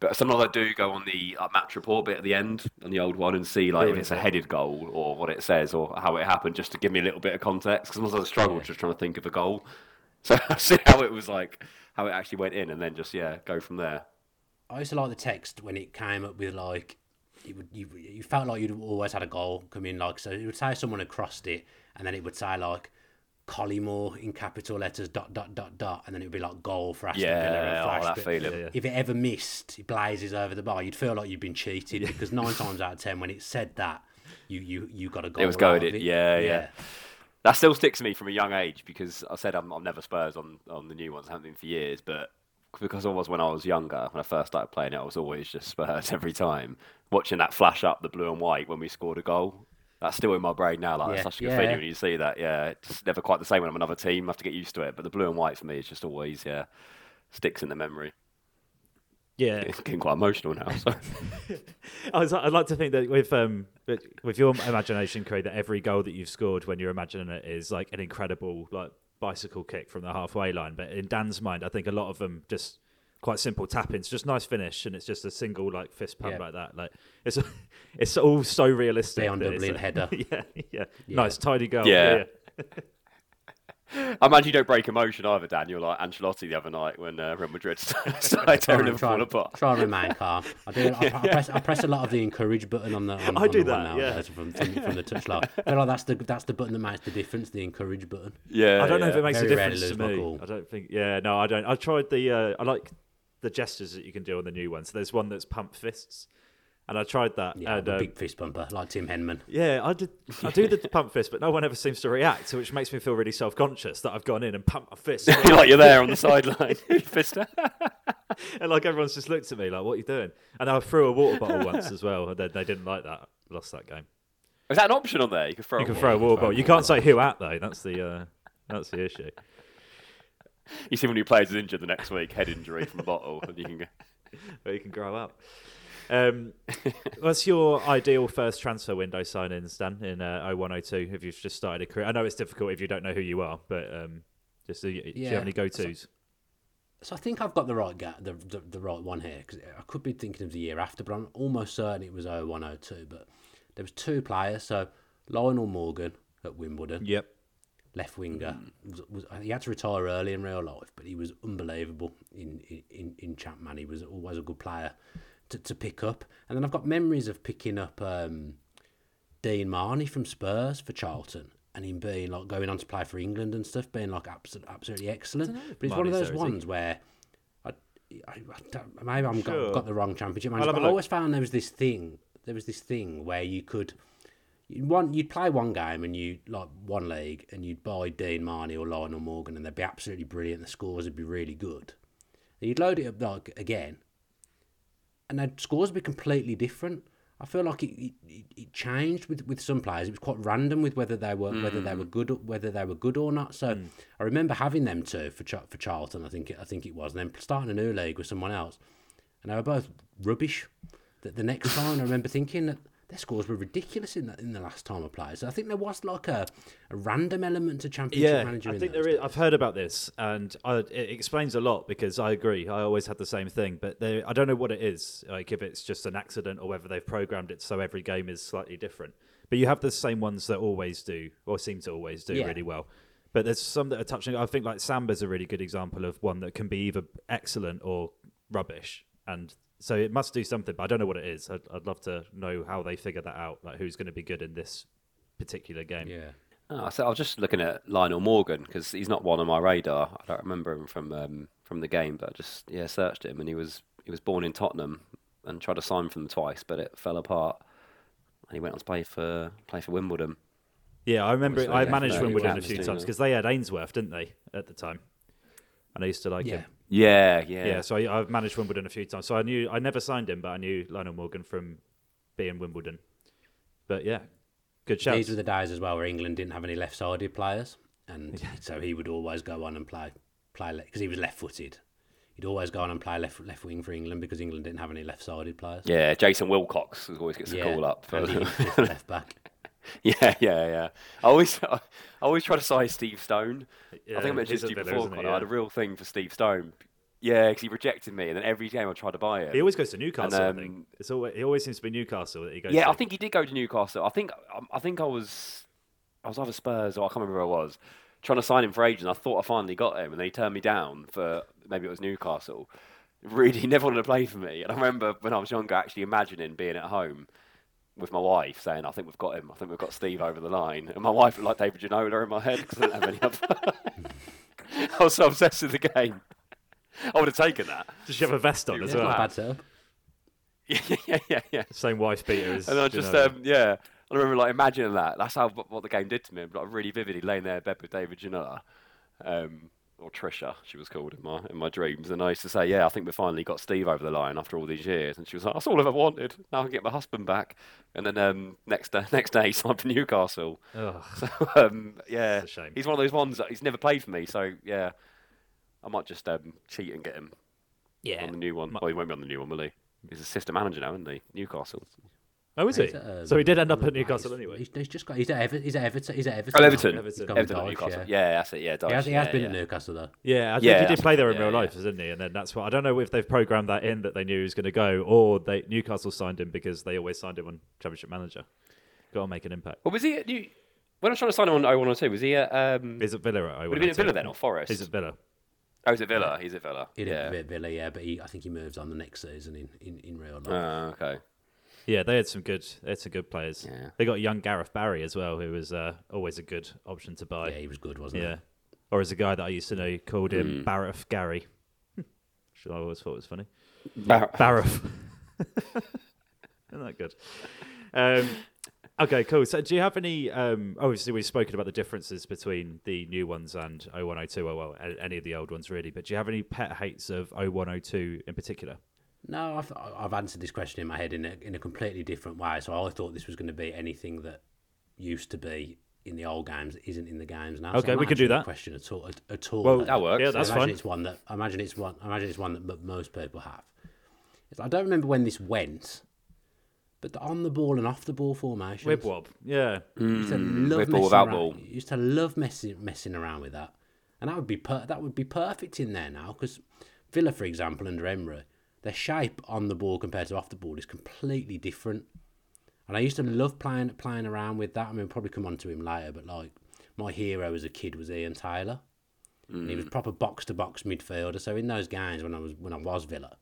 Speaker 2: But sometimes I do go on the like, match report bit at the end on the old one and see like if it's a headed goal or what it says or how it happened, just to give me a little bit of context. Because sometimes I struggle just trying to think of a goal. So I see how it was like, how it actually went in, and then just yeah, go from there.
Speaker 3: I used to like the text when it came up with like it would you you felt like you'd always had a goal come in like so it would say someone had crossed it and then it would say like Collymore in capital letters dot dot dot dot and then it would be like goal for Aston Villa and
Speaker 2: Yeah, oh,
Speaker 3: flash.
Speaker 2: that
Speaker 3: but
Speaker 2: feeling.
Speaker 1: yeah.
Speaker 3: If it ever missed, it blazes over the bar. You'd feel like you'd been cheated because nine times out of ten when it said that, you you you got a goal.
Speaker 2: It was going
Speaker 3: of
Speaker 2: in,
Speaker 3: it.
Speaker 2: yeah, yeah. That still sticks to me from a young age because I said I'm, I'm never Spurs on, on the new ones, I haven't been for years, but because I was when I was younger, when I first started playing it, I was always just Spurs every time. Watching that flash up the blue and white when we scored a goal, that's still in my brain now. Like,
Speaker 3: Yeah,
Speaker 2: such a good
Speaker 3: yeah.
Speaker 2: feeling when you see that. Yeah, it's never quite the same when I'm another team. I have to get used to it, but the blue and white for me is just always, yeah, sticks in the memory.
Speaker 1: Yeah,
Speaker 2: It's getting quite emotional now. So.
Speaker 1: I was, I'd like to think that with um with- with your imagination, Craig, that every goal that you've scored when you're imagining it is like an incredible like bicycle kick from the halfway line. But in Dan's mind, I think a lot of them just quite simple tap ins, just nice finish, and it's just a single like fist pump
Speaker 3: Yeah.
Speaker 1: like that. Like it's it's all so realistic. Dion
Speaker 3: Dublin
Speaker 1: a-
Speaker 3: header.
Speaker 1: yeah, yeah,
Speaker 3: Yeah.
Speaker 1: nice tidy goal.
Speaker 2: Yeah.
Speaker 1: yeah.
Speaker 2: I imagine you don't break emotion either, Dan. You're like Ancelotti the other night when uh, Real Madrid started tearing them
Speaker 3: try,
Speaker 2: fall apart.
Speaker 3: try and remain calm. I do. I, I, press, I press a lot of the encourage button on the. On,
Speaker 1: I
Speaker 3: on
Speaker 1: do
Speaker 3: the one
Speaker 1: that, yeah.
Speaker 3: From, from, from the touchline. I feel like that's the that's the button that makes the difference. The encourage button.
Speaker 2: Yeah,
Speaker 1: I don't know if it makes
Speaker 3: Very
Speaker 1: a difference to me. I don't think. Yeah, no, I don't. I tried the. Uh, I like the gestures that you can do on the new one. So there's one that's pump fists, and I tried that.
Speaker 3: Yeah,
Speaker 1: and,
Speaker 3: the
Speaker 1: um,
Speaker 3: big fist bumper like Tim Henman.
Speaker 1: yeah, I did. I do the pump fist, but no one ever seems to react, which makes me feel really self conscious that I've gone in and pumped my fist,
Speaker 2: like you're there on the sideline. Fister.
Speaker 1: and like everyone's just looked at me like, "What are you doing?" And I threw a water bottle once as well, and they, they didn't like that. Lost that game.
Speaker 2: Is that an option on there? You can throw.
Speaker 1: You
Speaker 2: a
Speaker 1: can
Speaker 2: ball.
Speaker 1: throw a water bottle. You can't say who at though. That's the. Uh, that's the issue.
Speaker 2: You see when your player's injured the next week, head injury from a bottle, and you can go.
Speaker 1: where you can grow up. Um, what's your ideal first transfer window sign-ins, Dan, in uh, 0102 if you've just started a career? I know it's difficult if you don't know who you are, but um, just do you, do you have any go-tos?
Speaker 3: So I think I've got the right ga- the, the the right one here because I could be thinking of the year after, but I'm almost certain it was 0102. But there was two players. So Lionel Morgan at Wimbledon.
Speaker 1: Yep.
Speaker 3: left winger. Mm. Was, was, he had to retire early in real life, but he was unbelievable in in in Champman. He was always a good player to, to pick up. And then I've got memories of picking up um, Dean Marney from Spurs for Charlton. And him being like going on to play for England and stuff, being like absolutely, absolutely excellent. But it's one of those ones where I, I, I, maybe I'm sure. got, got the wrong championship manager, but I always found there was this thing. There was this thing where you could you'd one you'd play one game and you like one league and you'd buy Dean Marney or Lionel Morgan and they'd be absolutely brilliant. The scores would be really good. And you'd load it up like again, and the scores would be completely different. I feel like it, it, it, changed with, with some players. It was quite random with whether they were mm. whether they were mm. good whether they were good or not. So mm. I remember having them two for for Charlton. I think it, I think it was, and then starting a new league with someone else, and they were both rubbish. That the next time I remember thinking that their scores were ridiculous in the, in the last time I played. So I think there was like a, a random element to championship
Speaker 1: yeah,
Speaker 3: manager.
Speaker 1: I think there is. I've heard about this, and I, it explains a lot because I agree. I always had the same thing, but I don't know what it is. Like if it's just an accident or whether they've programmed it so every game is slightly different. But you have the same ones that always do, or seem to always do yeah. really well. But there's some that are touching. I think like Samba's a really good example of one that can be either excellent or rubbish, and so it must do something, but I don't know what it is. I'd, I'd love to know how they figure that out, like who's going to be good in this particular game.
Speaker 3: Yeah.
Speaker 2: Oh, so I was just looking at Lionel Morgan because he's not one on my radar. I don't remember him from um, from the game, but I just yeah searched him, and he was he was born in Tottenham and tried to sign for them twice, but it fell apart. And he went on to play for play for Wimbledon.
Speaker 1: Yeah, I remember. I managed Wimbledon a few times because they had Ainsworth, didn't they, at the time? And I used to like
Speaker 2: yeah.
Speaker 1: him.
Speaker 2: Yeah, yeah.
Speaker 1: Yeah, so I, have managed Wimbledon a few times. So I knew I never signed him, but I knew Lionel Morgan from being Wimbledon. But yeah, good shout.
Speaker 3: These were the days as well where England didn't have any left-sided players, and yeah. so he would always go on and play play because he was left-footed. He'd always go on and play left left wing for England because England didn't have any left-sided players.
Speaker 2: Yeah, Jason Wilcox always gets a yeah, call up
Speaker 3: for left back.
Speaker 2: Yeah, yeah, yeah. I always, I always try to size Steve Stone. Yeah, I think I mentioned to you before. Yeah. I had a real thing for Steve Stone. Yeah, because he rejected me, and then every game I tried to buy it.
Speaker 1: He always goes to Newcastle. And, um, I think it's always, he always seems to be Newcastle that he goes.
Speaker 2: Yeah,
Speaker 1: to.
Speaker 2: I think he did go to Newcastle. I think, um, I think I was, I was either Spurs or I can't remember where I was, trying to sign him for ages. And I thought I finally got him, and then he turned me down for maybe it was Newcastle. Really, he never wanted to play for me. And I remember when I was younger, actually imagining being at home with my wife saying, I think we've got him. I think we've got Steve over the line. And my wife looked like David Ginola in my head because I didn't have any other. I was so obsessed with the game. I would have taken that.
Speaker 1: Does she have a vest on as well?
Speaker 3: Not bad setup.
Speaker 2: Yeah, yeah, yeah, yeah.
Speaker 1: Same wife beater as.
Speaker 2: And I just, um, yeah. I remember like imagining that. That's how what the game did to me. But like really vividly laying there in bed with David Ginola. Um, or Trisha, she was called in my in my dreams. And I used to say, "Yeah, I think we finally got Steve over the line after all these years." And she was like, "That's all I've ever wanted. Now I can get my husband back." And then um, next uh, next day, he signed for Newcastle.
Speaker 1: Ugh.
Speaker 2: So um, yeah, he's one of those ones that he's never played for me. So yeah, I might just um, cheat and get him.
Speaker 3: Yeah,
Speaker 2: on the new one. Well, he won't be on the new one, will he? He's a system manager now, isn't he? Newcastle.
Speaker 1: Oh, is he? Um, so he did end up at Newcastle anyway.
Speaker 3: He's, he's, just got. He's at, Ever, he's at Everton. He's at Everton.
Speaker 2: Oh, Everton. Everton. Everton, Everton Newcastle. Yeah. yeah, that's it. Yeah,
Speaker 3: He has, he has
Speaker 2: yeah,
Speaker 3: been
Speaker 2: yeah.
Speaker 3: at Newcastle though.
Speaker 1: Yeah, I think yeah, he did play there in real life, isn't he? And then that's what I don't know if they've programmed that in that they knew he was going to go, or they Newcastle signed him because they always signed him on Championship Manager. Got to make an impact.
Speaker 2: Well, was he at New? When I was trying to sign him on 0102, was he at? Um,
Speaker 1: is it Villa
Speaker 2: at Would he been at Villa then or Forest?
Speaker 1: He's at Villa.
Speaker 2: Oh, he's at Villa. He's at Villa.
Speaker 3: He's yeah. at Villa, yeah, but he, I think he moves on the next season in, in, in real life.
Speaker 2: Oh, okay.
Speaker 1: Yeah, they had some good. They had some good players.
Speaker 2: Yeah.
Speaker 1: They got young Gareth Barry as well, who was uh, always a good option to buy.
Speaker 3: Yeah, he was good, wasn't
Speaker 1: yeah. he? Or as a guy that I used to know called him mm. Bareth Gary. I always thought it was funny.
Speaker 2: Bar-
Speaker 1: Bareth. Isn't that good? Um, okay, cool. So, do you have any? Um, obviously, we've spoken about the differences between the new ones and 0102. Well, any of the old ones, really. But do you have any pet hates of 0102 in particular?
Speaker 3: No, I've, I've answered this question in my head in a, in a completely different way. So I thought this was going to be anything that used to be in the old games isn't in the games now.
Speaker 1: Okay,
Speaker 3: so
Speaker 1: we can do that.
Speaker 3: Question at all? At, at all
Speaker 2: well, that works.
Speaker 1: Yeah, that's
Speaker 3: I imagine
Speaker 1: fine.
Speaker 3: It's one that I imagine it's one. I imagine it's one that most people have. I don't remember when this went, but the on the ball and off the ball formation.
Speaker 1: Whip wob, yeah.
Speaker 2: Mm, used to love messing around. Ball.
Speaker 3: Used to love messing messing around with that, and that would be per- that would be perfect in there now because Villa, for example, under Emery their shape on the ball compared to off the ball is completely different. And I used to love playing playing around with that. I mean, we'll probably come on to him later, but like my hero as a kid was Ian Taylor. Mm. He was proper box to box midfielder. So in those games when I was when I was Villa,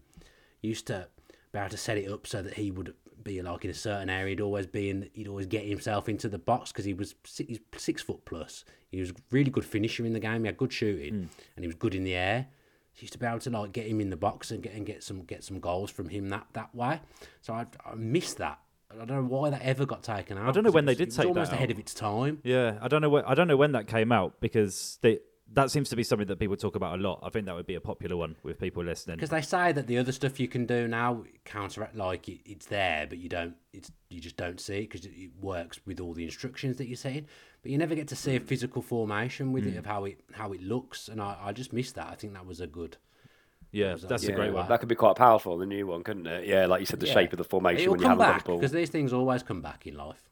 Speaker 3: used to be able to set it up so that he would be like in a certain area. He'd always be in. He'd always get himself into the box because he was six, he's six foot plus. He was really good finisher in the game. He had good shooting mm. and he was good in the air. Used to be able to like get him in the box and get and get some get some goals from him that that way. So I I missed that. I don't know why that ever got taken out.
Speaker 1: I don't know when they did
Speaker 3: it
Speaker 1: take that.
Speaker 3: Almost ahead
Speaker 1: out.
Speaker 3: of its time.
Speaker 1: Yeah, I don't know. When, I don't know when that came out because they that seems to be something that people talk about a lot. I think that would be a popular one with people listening.
Speaker 3: Because they say that the other stuff you can do now counteract, like it, it's there, but you don't. It's you just don't see it because it works with all the instructions that you're seeing. But you never get to see a physical formation with mm. it of how it how it looks, and I, I just missed that. I think that was a good.
Speaker 1: Yeah, that that's a great one.
Speaker 2: That could be quite powerful. The new one, couldn't it? Yeah, like you said, the yeah. shape of the formation
Speaker 3: It'll
Speaker 2: when you
Speaker 3: have
Speaker 2: back,
Speaker 3: the ball. Because these things always come back in life.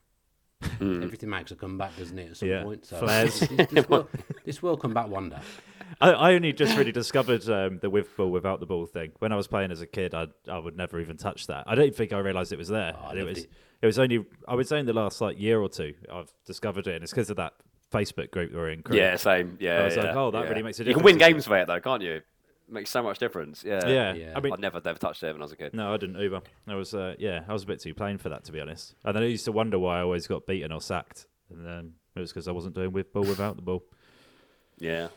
Speaker 3: Mm. Everything makes a comeback, doesn't it? At some
Speaker 1: yeah.
Speaker 3: point, so
Speaker 1: Flares.
Speaker 3: This, this, will, this, will, come back one day.
Speaker 1: I, I only just really discovered um, the with ball without the ball thing when I was playing as a kid. I I would never even touch that. I don't think I realised it was there.
Speaker 3: Oh, it
Speaker 1: was
Speaker 3: it.
Speaker 1: it was only I would say in the last like year or two I've discovered it, and it's because of that Facebook group we're in.
Speaker 2: Crew. Yeah, same. Yeah,
Speaker 1: I was
Speaker 2: yeah,
Speaker 1: like, oh, that
Speaker 2: yeah.
Speaker 1: really makes a
Speaker 2: difference.
Speaker 1: You
Speaker 2: can win games with it though, can't you? Makes so much difference. Yeah.
Speaker 1: yeah.
Speaker 3: Yeah.
Speaker 1: I mean,
Speaker 2: I never never touched it when I was a kid.
Speaker 1: No, I didn't either. I was uh, yeah, I was a bit too plain for that to be honest. And then I used to wonder why I always got beaten or sacked, and then it was because I wasn't doing with ball without the ball.
Speaker 2: Yeah.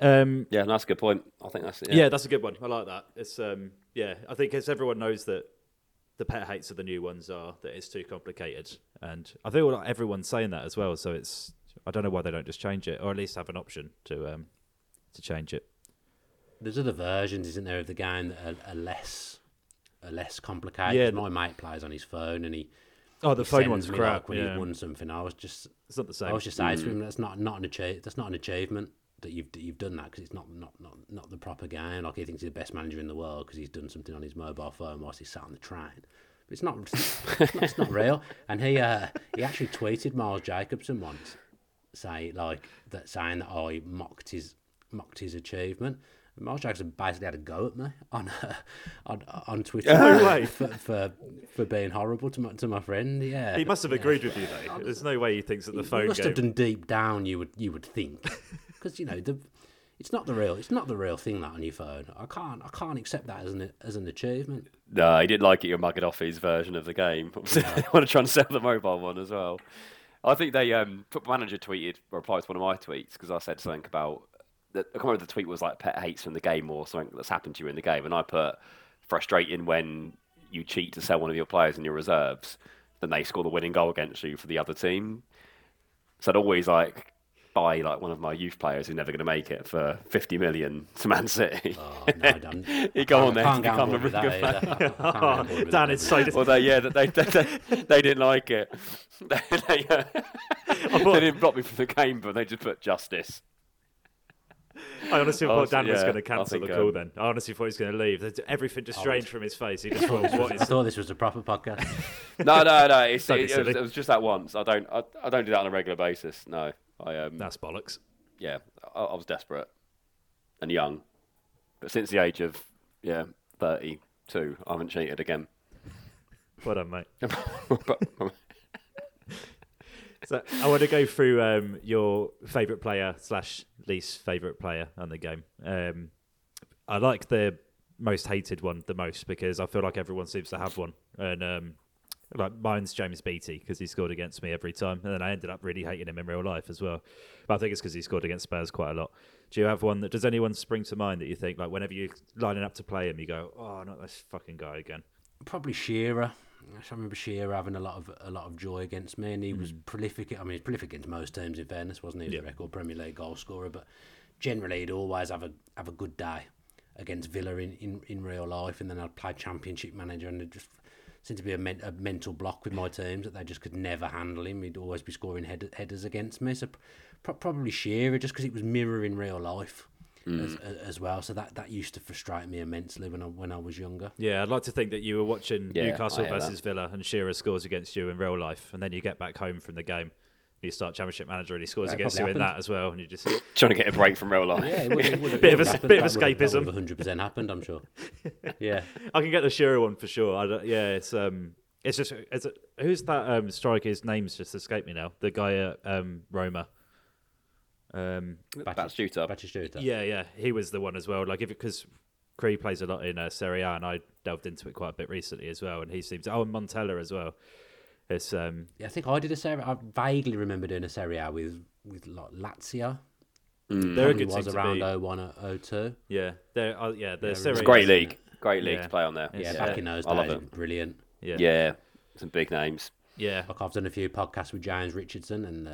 Speaker 1: Um,
Speaker 2: yeah, that's a good point. I think that's
Speaker 1: yeah. yeah. that's a good one. I like that. It's um, yeah, I think as everyone knows that the pet hates of the new ones are that it's too complicated, and I think like everyone's saying that as well. So it's I don't know why they don't just change it, or at least have an option to um, to change it.
Speaker 3: There's other versions, isn't there, of the game that are, are less are less complicated.
Speaker 1: Yeah,
Speaker 3: my mate plays on his phone and he.
Speaker 1: Oh, the
Speaker 3: he
Speaker 1: phone one's
Speaker 3: me,
Speaker 1: crap.
Speaker 3: Like, when
Speaker 1: yeah.
Speaker 3: he won something, I was just.
Speaker 1: It's not the same.
Speaker 3: I was just saying mm. to him, that's not not an achieve, That's not an achievement that you've you've done that because it's not, not not not the proper game. Like he thinks he's the best manager in the world because he's done something on his mobile phone whilst he's sat on the train. But it's not. It's not, it's not real. And he uh, he actually tweeted Miles Jacobson once, say like that, saying that oh he mocked his mocked his achievement. Miles Jacobson basically had a go at me on uh, on on Twitter
Speaker 1: no way.
Speaker 3: For, for, for being horrible to my to my friend. Yeah,
Speaker 1: he must have
Speaker 3: yeah.
Speaker 1: agreed with you though. There's no way he thinks that the
Speaker 3: he
Speaker 1: phone
Speaker 3: must
Speaker 1: game...
Speaker 3: have done deep down. You would you would think because you know the it's not the real it's not the real thing that on your phone. I can't I can't accept that as an as an achievement.
Speaker 2: No, he didn't like it. You're mugging off his version of the game. I want to try and sell the mobile one as well. I think they um, Football Manager tweeted replied to one of my tweets because I said something about the, I can't remember the tweet was like pet hates from the game or something that's happened to you in the game, and I put frustrating when you cheat to sell one of your players in your reserves, then they score the winning goal against you for the other team. So I'd always like buy like one of my youth players who's never going to make it for 50 million to Man City.
Speaker 3: Oh, no, Dan,
Speaker 2: you go on there to become a really good player.
Speaker 1: oh, Dan, it's so.
Speaker 2: Well, they, yeah, they, they, they, they, didn't like it. they, uh, they didn't block me from the game, but they just put justice.
Speaker 1: I honestly thought Dan yeah, was going to cancel the call. Um, then I honestly thought he was going to leave. Everything just strange from his face. He just thought, "What is?"
Speaker 3: I thought this was a proper podcast.
Speaker 2: no, no, no. It's, it, it, was, it, was, just that once. I don't. I, I, don't do that on a regular basis. No, I. Um,
Speaker 1: That's bollocks.
Speaker 2: Yeah, I, I was desperate and young, but since the age of yeah thirty-two, I haven't cheated again.
Speaker 1: Well done, mate. So I want to go through um, your favourite player slash least favourite player on the game. Um, I like the most hated one the most because I feel like everyone seems to have one, and um, like mine's James Beattie because he scored against me every time, and then I ended up really hating him in real life as well. But I think it's because he scored against Spurs quite a lot. Do you have one that does anyone spring to mind that you think like whenever you're lining up to play him, you go, oh, not this fucking guy again?
Speaker 3: Probably Shearer. I remember Shearer having a lot of a lot of joy against me, and he mm. was prolific. I mean, he's prolific against most teams. In fairness, wasn't he? He was yeah. a record Premier League goal scorer, but generally he'd always have a have a good day against Villa in, in, in real life, and then I'd play Championship manager, and it just seemed to be a, men, a mental block with my teams that they just could never handle him. He'd always be scoring head, headers against me. So pr- probably Shearer, just because it was mirroring real life mm. as, as, well. So that, that used to frustrate me immensely when I when I was younger.
Speaker 1: Yeah, I'd like to think that you were watching yeah, Newcastle versus that. Villa and Shearer scores against you in real life, and then you get back home from the game. You start Championship Manager and he scores that against you happened. in that as well, and you just
Speaker 2: trying to get a break from real life.
Speaker 3: Yeah, it would, it would
Speaker 1: bit of a bit of escapism.
Speaker 3: One hundred percent happened, I'm sure. Yeah,
Speaker 1: I can get the Shearer one for sure. I yeah, it's um, It's just it's a, who's that um, striker? His name's just escaped me now. The guy at um, Roma. Um,
Speaker 2: Batistuta.
Speaker 3: Batistuta.
Speaker 1: yeah, yeah, he was the one as well. Like if because Cree plays a lot in uh, Serie A, and I delved into it quite a bit recently as well. And he seems oh and Montella as well. It's um
Speaker 3: Yeah, I think I did a Serie. I vaguely remember doing a Serie A with with like Lazio.
Speaker 1: they're a good team
Speaker 3: was
Speaker 1: to
Speaker 3: around
Speaker 1: beat.
Speaker 3: 01, 02.
Speaker 1: Yeah, they're uh, yeah they're
Speaker 3: it's
Speaker 1: Serie
Speaker 2: It's a
Speaker 1: A,
Speaker 2: great
Speaker 1: isn't it?
Speaker 2: league. Great league
Speaker 1: Yeah.
Speaker 2: to play on there.
Speaker 3: Yeah,
Speaker 1: Yeah.
Speaker 3: back in those
Speaker 2: I love
Speaker 3: days,
Speaker 2: it.
Speaker 3: brilliant.
Speaker 1: Yeah,
Speaker 2: Yeah, some big names.
Speaker 1: yeah.
Speaker 3: Like I've done a few podcasts with James Richardson, and uh,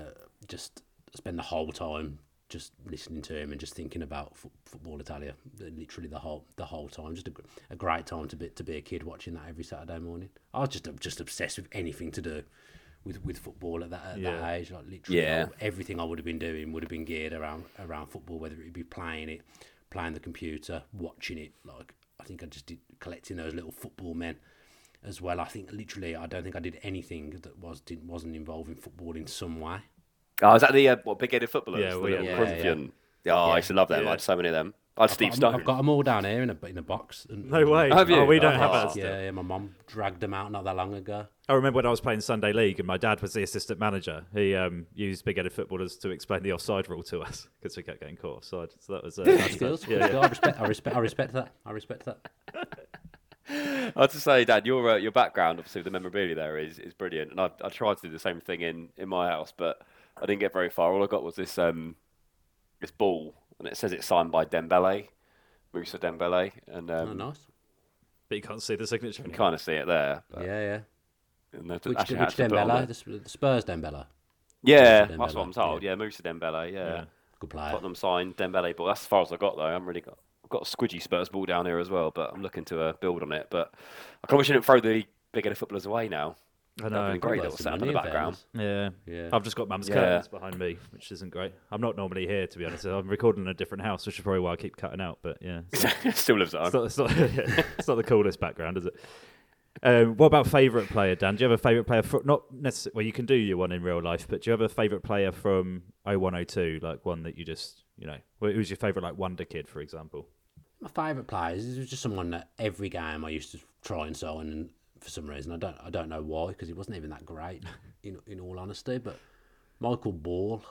Speaker 3: just spend the whole time just listening to him and just thinking about fo- football Italia. Literally the whole the whole time. Just a, a great time to be to be a kid watching that every Saturday morning. I was just just obsessed with anything to do with with football at that at
Speaker 1: Yeah.
Speaker 3: that age. Like literally,
Speaker 2: Yeah.
Speaker 3: Everything I would have been doing would have been geared around around football, whether it be playing it, playing the computer, watching it. Like I think I just did collecting those little football men as well. I think literally, I don't think I did anything that was didn't, wasn't involving football in some way.
Speaker 2: Oh, is that the uh, what big-headed footballers?
Speaker 1: Yeah,
Speaker 2: the
Speaker 1: we-
Speaker 2: little
Speaker 3: yeah,
Speaker 2: Corinthian. Yeah, oh, I used to love them.
Speaker 1: Yeah.
Speaker 2: I had so many of them. I had
Speaker 3: I've
Speaker 2: Stone.
Speaker 3: I've got them all down here in a in a box. And,
Speaker 1: No way.
Speaker 2: Have you?
Speaker 1: Oh, we don't
Speaker 2: Oh.
Speaker 1: have that.
Speaker 3: Yeah, yeah, my mum dragged them out not that long ago.
Speaker 1: I remember when I was playing Sunday League and my dad was the assistant manager. He um, used big-headed footballers to explain the offside rule to us because we kept getting caught offside. So that was uh, nice
Speaker 3: Skills,
Speaker 1: stuff. Yeah, yeah.
Speaker 3: I respect, I respect, I respect that. I respect that.
Speaker 2: I have to say, Dad, your uh, your background, obviously, the memorabilia there is, is brilliant, and I, I tried to do the same thing in, in my house, but I didn't get very far. All I got was this um this ball, and it says it's signed by Dembele, Musa Dembele, and um,
Speaker 3: Oh, nice.
Speaker 1: But you can't see the signature.
Speaker 2: you
Speaker 1: anymore.
Speaker 2: kind of see it there. But,
Speaker 3: Yeah, yeah.
Speaker 2: and
Speaker 3: Which, which
Speaker 2: had to put on
Speaker 3: Dembele? The the Spurs Dembele.
Speaker 2: Yeah,
Speaker 3: Musa
Speaker 2: that's what I'm told.
Speaker 3: yeah.
Speaker 2: Yeah, Musa Dembele. Yeah,
Speaker 1: Yeah.
Speaker 3: Good player.
Speaker 2: Tottenham signed Dembele ball. That's as far as I got though. I haven't really got. I've got a squidgy Spurs ball down here as well, but I'm looking to uh, build on it. But I probably shouldn't throw the big-headed footballers away now.
Speaker 1: I
Speaker 2: That'd
Speaker 1: know.
Speaker 2: been great little
Speaker 3: some
Speaker 2: setup in the background.
Speaker 1: Yeah.
Speaker 3: Yeah.
Speaker 1: I've just got mum's
Speaker 2: Yeah.
Speaker 1: curtains behind me, which isn't great. I'm not normally here, to be honest. I'm recording in a different house, which is probably why I keep cutting out. But yeah, it's
Speaker 2: Still lives at
Speaker 1: it's not, it's not, it's not the coolest background, is it? Um, what about favourite player, Dan? Do you have a favourite player? For, not necessarily. Well, you can do your one in real life, but do you have a favourite player from 0102, like one that you just, you know, wh- who's your favourite, like Wonder Kid, for example?
Speaker 3: My favourite players is just someone that every game I used to try and sign, and for some reason I don't I don't know why because he wasn't even that great in in all honesty. But Michael Ball,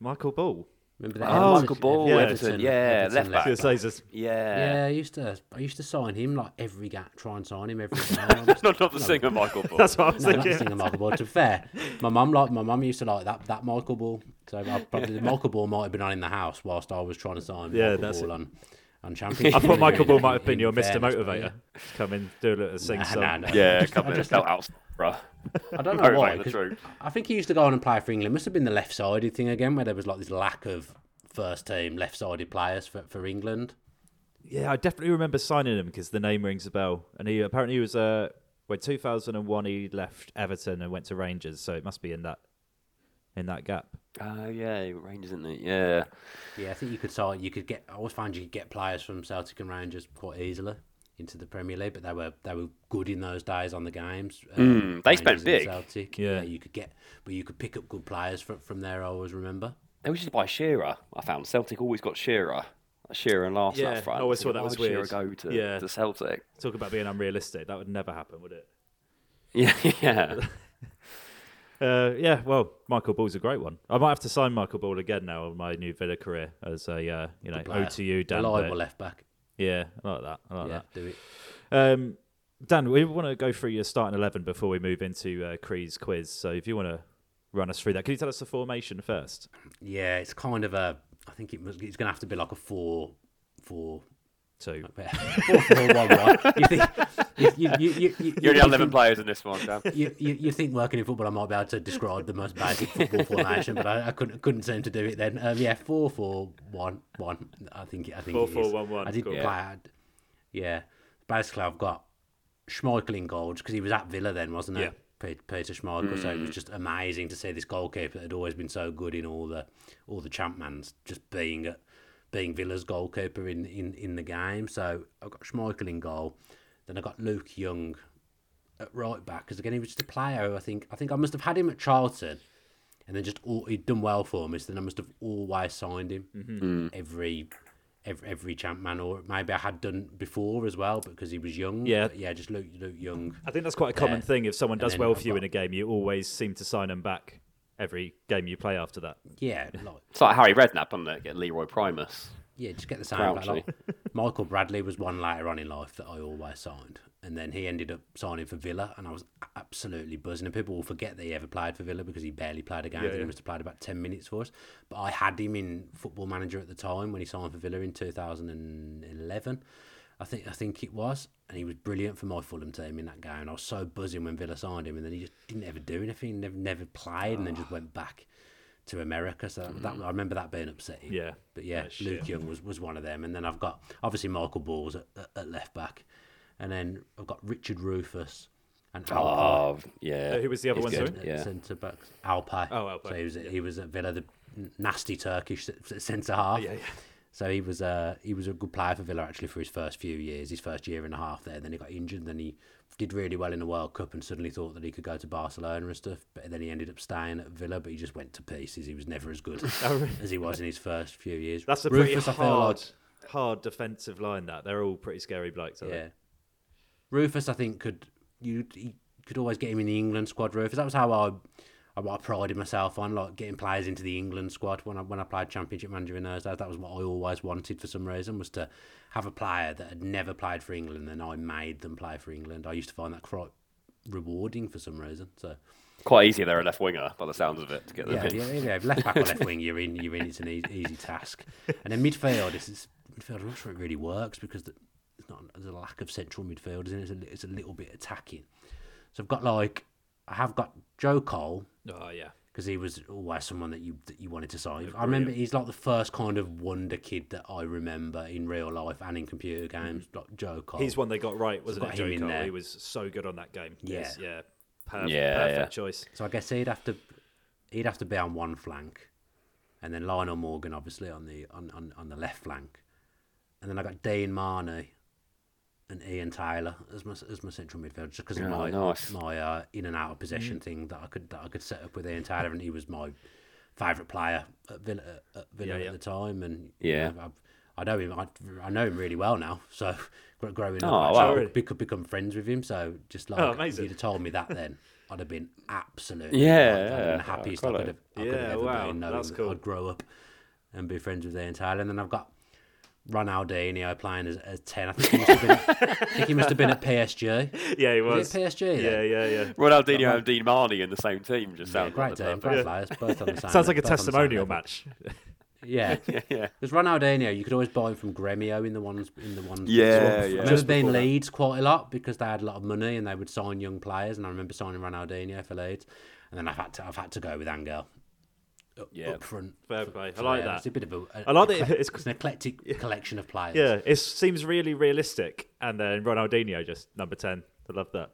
Speaker 1: Michael Ball.
Speaker 3: remember that?
Speaker 2: Oh,
Speaker 3: Everton-
Speaker 2: Michael Ball, Everton, yeah,
Speaker 3: Everton
Speaker 2: left back.
Speaker 1: I was gonna say, just-
Speaker 2: Yeah.
Speaker 3: Yeah, I used to I used to sign him like every game, try and sign him every game. I'm just-
Speaker 2: not, not the singer Michael Ball.
Speaker 1: That's what I was
Speaker 3: No, not
Speaker 1: thinking.
Speaker 3: singing Michael Ball. To be fair, my mum like my mum used to like that that Michael Ball. So I probably the Michael Ball might have been on in the house whilst I was trying to sign
Speaker 1: Yeah,
Speaker 3: Michael
Speaker 1: that's
Speaker 3: Ball
Speaker 1: it.
Speaker 3: on on championship.
Speaker 1: I thought Michael Ball might have been your Mr. Motivator. Just come in, do a little sing
Speaker 3: Nah,
Speaker 1: song.
Speaker 3: nah, nah.
Speaker 2: Yeah,
Speaker 3: I just-
Speaker 2: come
Speaker 3: I
Speaker 2: in,
Speaker 3: just-
Speaker 2: belt out, bruh.
Speaker 3: I don't know why.
Speaker 2: the
Speaker 3: 'cause
Speaker 2: troop.
Speaker 3: I think he used to go on and play for England. Must have been the left-sided thing again, where there was like this lack of first-team left-sided players for, for England.
Speaker 1: Yeah, I definitely remember signing him because the name rings a bell. And he apparently he was uh, when 2001 he left Everton and went to Rangers, so it must be in that in that gap.
Speaker 2: Oh, yeah, Rangers, isn't it? Yeah.
Speaker 3: Yeah, I think you could sign. You could get. I always find you could get players from Celtic and Rangers quite easily into the Premier League, but they were they were good in those days on the games.
Speaker 2: Mm, they spent
Speaker 3: Rangers and
Speaker 2: big.
Speaker 3: Celtic.
Speaker 1: Yeah.
Speaker 3: you could get, but you could pick up good players from from there. I always remember.
Speaker 2: They was just by Shearer, I found. Celtic always got Shearer. Shearer and Larsson
Speaker 1: Yeah,
Speaker 2: front.
Speaker 1: I always thought that was
Speaker 2: would Shearer
Speaker 1: weird.
Speaker 2: go to,
Speaker 1: Yeah.
Speaker 2: to Celtic?
Speaker 1: Talk about being unrealistic. That would never happen, would it?
Speaker 2: Yeah, yeah.
Speaker 1: Uh, yeah, well, Michael Ball's a great one. I might have to sign Michael Ball again now on my new Villa career as a uh, you know. OTU Dan.
Speaker 3: Reliable left back.
Speaker 1: Yeah, I like that. I like
Speaker 3: yeah, do it.
Speaker 1: Um, Dan, we want to go through your starting eleven before we move into uh, Cree's quiz. So if you want to run us through that, can you tell us the formation first?
Speaker 3: Yeah, it's kind of a. I think it was. It's going to have to be like a four, four,
Speaker 1: So
Speaker 3: four, four, one, one. You think? You, you, you, you, you,
Speaker 2: You only
Speaker 3: you
Speaker 2: 11
Speaker 3: think-
Speaker 2: players in this one, Dan.
Speaker 3: You, you, you think working in football, I might be able to describe the most basic football formation, but I, I couldn't couldn't seem to do it then. Um, yeah, four four one one. I think I think
Speaker 1: Four,
Speaker 3: it
Speaker 1: four,
Speaker 3: is.
Speaker 1: one, one,
Speaker 3: I did
Speaker 1: cool.
Speaker 3: play. I'd- Yeah, basically I've got Schmeichel in goals because he was at Villa then, wasn't he?
Speaker 1: Yeah.
Speaker 3: Peter Schmeichel. So it was just amazing to see this goalkeeper that had always been so good in all the all the champmans just being at being Villa's goalkeeper in, in, in the game. So I've got Schmeichel in goal. Then I got Luke Young at right back because again he was just a player. who I think I think I must have had him at Charlton, and then just all, he'd done well for me. So then I must have always signed him mm-hmm. mm. every every, every champ man, or maybe I had done before as well because he was young.
Speaker 1: Yeah.
Speaker 3: But yeah, just Luke, Luke Young.
Speaker 1: I think that's quite a common
Speaker 3: there.
Speaker 1: thing. If someone does well
Speaker 3: I've
Speaker 1: for you
Speaker 3: got-
Speaker 1: in a game, you always seem to sign them back every game you play after that.
Speaker 3: Yeah, like
Speaker 2: It's like Harry Redknapp, isn't it? Get Linvoy Primus.
Speaker 3: Yeah, just get the same.
Speaker 2: Crouchy.
Speaker 3: Like, like, Michael Bradley was one later on in life that I always signed, and then he ended up signing for Villa, and I was absolutely buzzing. And people will forget that he ever played for Villa because he barely played a game. I think
Speaker 1: yeah.
Speaker 3: He must have played about ten minutes for us. But I had him in Football Manager at the time when he signed for Villa in 2011. I think I think it was, and he was brilliant for my Fulham team in that game. I was so buzzing when Villa signed him, and then he just didn't ever do anything, never never played, and then just went back to America. So that, I remember that being upsetting.
Speaker 1: Yeah.
Speaker 3: But yeah,
Speaker 1: Oh,
Speaker 3: Luke
Speaker 1: shit.
Speaker 3: Young was, was one of them. And then I've got obviously Michael Balls at, at, at left back. And then I've got Richard Rufus and Alpay.
Speaker 2: Oh, yeah.
Speaker 1: Uh, who was the other
Speaker 2: He's
Speaker 1: one,
Speaker 2: good,
Speaker 1: sorry?
Speaker 2: Yeah.
Speaker 3: Centre backs. Alpay.
Speaker 1: Oh, Alpay,
Speaker 3: So he was,
Speaker 1: yeah.
Speaker 3: he was at Villa, the nasty Turkish centre half.
Speaker 1: Yeah, yeah.
Speaker 3: So he was uh, he was a good player for Villa actually for his first few years, his first year and a half there. Then he got injured. Then he did really well in the World Cup and suddenly thought that he could go to Barcelona and stuff. But then he ended up staying at Villa, but he just went to pieces. He was never as good as he was in his first few years.
Speaker 1: Oh, That's a pretty
Speaker 3: Rufus, feel
Speaker 1: hard,
Speaker 3: like-
Speaker 1: hard defensive line. That they're all pretty scary blokes. aren't they?
Speaker 3: Yeah. Rufus, I think, could you you could always get him in the England squad. Rufus, that was how I I, I prided myself on, like getting players into the England squad when I when I played Championship Manager in those days. That was what I always wanted for some reason was to have a player that had never played for England, and I made them play for England. I used to find that quite rewarding for some reason. So
Speaker 2: Quite easy there, a left winger, by the sounds of it, to get them
Speaker 3: yeah,
Speaker 2: in.
Speaker 3: yeah, yeah. Left back or left wing, you're in. You're in. It's an easy, easy task. And then midfield, this is midfield. I'm not sure it really works because the, it's not. There's a lack of central midfielders, and it's a, it's a little bit attacking. So I've got like I have got Joe Cole
Speaker 1: Oh yeah.
Speaker 3: because he was always someone that you that you wanted to sign. I remember he's like the first kind of wonder kid that I remember in real life and in computer mm-hmm. games. Like Joe Cole.
Speaker 1: He's one they got right, wasn't
Speaker 3: got
Speaker 1: it? Joe
Speaker 3: him in
Speaker 1: Cole?
Speaker 3: there.
Speaker 1: He was so good on that game.
Speaker 3: Yeah.
Speaker 1: Yes, yeah. Perfect,
Speaker 2: Yeah,
Speaker 1: perfect
Speaker 2: yeah.
Speaker 1: choice.
Speaker 3: So I guess he'd have to he'd have to be on one flank, and then Lionel Morgan obviously on the on, on, on the left flank, and then I got Dean Marney and Ian Taylor as my as my central midfielder, just because of
Speaker 2: Oh,
Speaker 3: my
Speaker 2: nice.
Speaker 3: my uh, in and out of possession thing that I could that I could set up with Ian Taylor, and he was my favourite player at Villa, at Villa
Speaker 1: Yeah,
Speaker 3: at the time, and you
Speaker 2: Yeah.
Speaker 3: know, I've, I know him. I, I know him really well now. So gr- growing
Speaker 2: Oh,
Speaker 3: up,
Speaker 2: wow.
Speaker 3: I actually could become friends with him. So just like
Speaker 1: oh,
Speaker 3: if you'd have told me that then, I'd have been absolutely
Speaker 2: Yeah,
Speaker 3: like, I'd have been
Speaker 2: yeah.
Speaker 3: the happiest
Speaker 2: Oh,
Speaker 3: I could have, I could
Speaker 1: Yeah,
Speaker 3: have ever
Speaker 1: wow,
Speaker 3: been. knowing
Speaker 1: that's cool.
Speaker 3: I'd grow up and be friends with Ian Taylor, and then I've got Ronaldinho playing as, as ten. I think he must have been. I think he must have been at PSG.
Speaker 1: Yeah, he
Speaker 3: Was
Speaker 1: was.
Speaker 3: it PSG?
Speaker 1: Yeah,
Speaker 3: then?
Speaker 1: yeah, yeah.
Speaker 2: Ronaldinho and Dean Marney in the same team just
Speaker 3: Yeah,
Speaker 2: sounds
Speaker 3: great
Speaker 2: like
Speaker 3: team, great players, both on the same.
Speaker 1: Sounds like a
Speaker 3: both on the same
Speaker 1: testimonial match.
Speaker 3: Yeah,
Speaker 2: Yeah, yeah.
Speaker 3: Because Ronaldinho, you could always buy him from Gremio in the ones in the ones.
Speaker 2: Yeah,
Speaker 3: I
Speaker 2: yeah.
Speaker 3: remember
Speaker 1: Just
Speaker 3: being. Leeds quite a lot because they had a lot of money and they would sign young players. And I remember signing Ronaldinho for Leeds, and then I've had to I've had to go with Angel. Up,
Speaker 2: Yeah.
Speaker 3: up front.
Speaker 1: Fair play. I like
Speaker 3: yeah, It's a bit of a. a
Speaker 1: I like that it's-
Speaker 3: it's an eclectic collection of players.
Speaker 1: Yeah, it seems really realistic. And then Ronaldinho just number ten. I love that.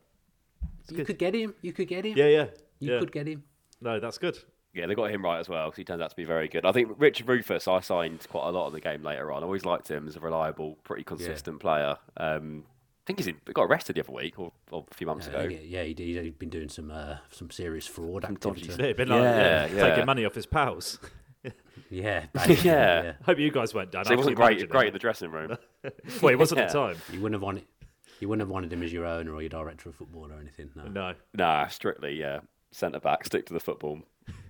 Speaker 3: you could get him. You could get him.
Speaker 1: Yeah, yeah,
Speaker 3: you
Speaker 1: yeah.
Speaker 3: could get him.
Speaker 1: No, that's good.
Speaker 2: Yeah, they got him right as well because he turns out to be very good. I think Richard Rufus, I signed quite a lot of the game later on. I always liked him as a reliable, pretty consistent player. Um, I think he's in, he got arrested the other week or, or a few months
Speaker 3: Yeah,
Speaker 2: ago.
Speaker 3: yeah, he, he's been doing some uh, some serious fraud
Speaker 2: dodgy
Speaker 3: activity.
Speaker 1: Yeah, been like
Speaker 2: Yeah,
Speaker 1: yeah,
Speaker 2: yeah.
Speaker 1: taking money off his pals.
Speaker 3: Yeah, basically,
Speaker 2: Yeah.
Speaker 3: yeah.
Speaker 1: Hope you guys went down.
Speaker 2: So he wasn't great, great in the dressing room.
Speaker 1: Well, he wasn't at the time.
Speaker 3: You wouldn't have wanted. You wouldn't have wanted him as your owner or your director of football or anything. No.
Speaker 1: No.
Speaker 2: nah, strictly, yeah. Centre back, stick to the football,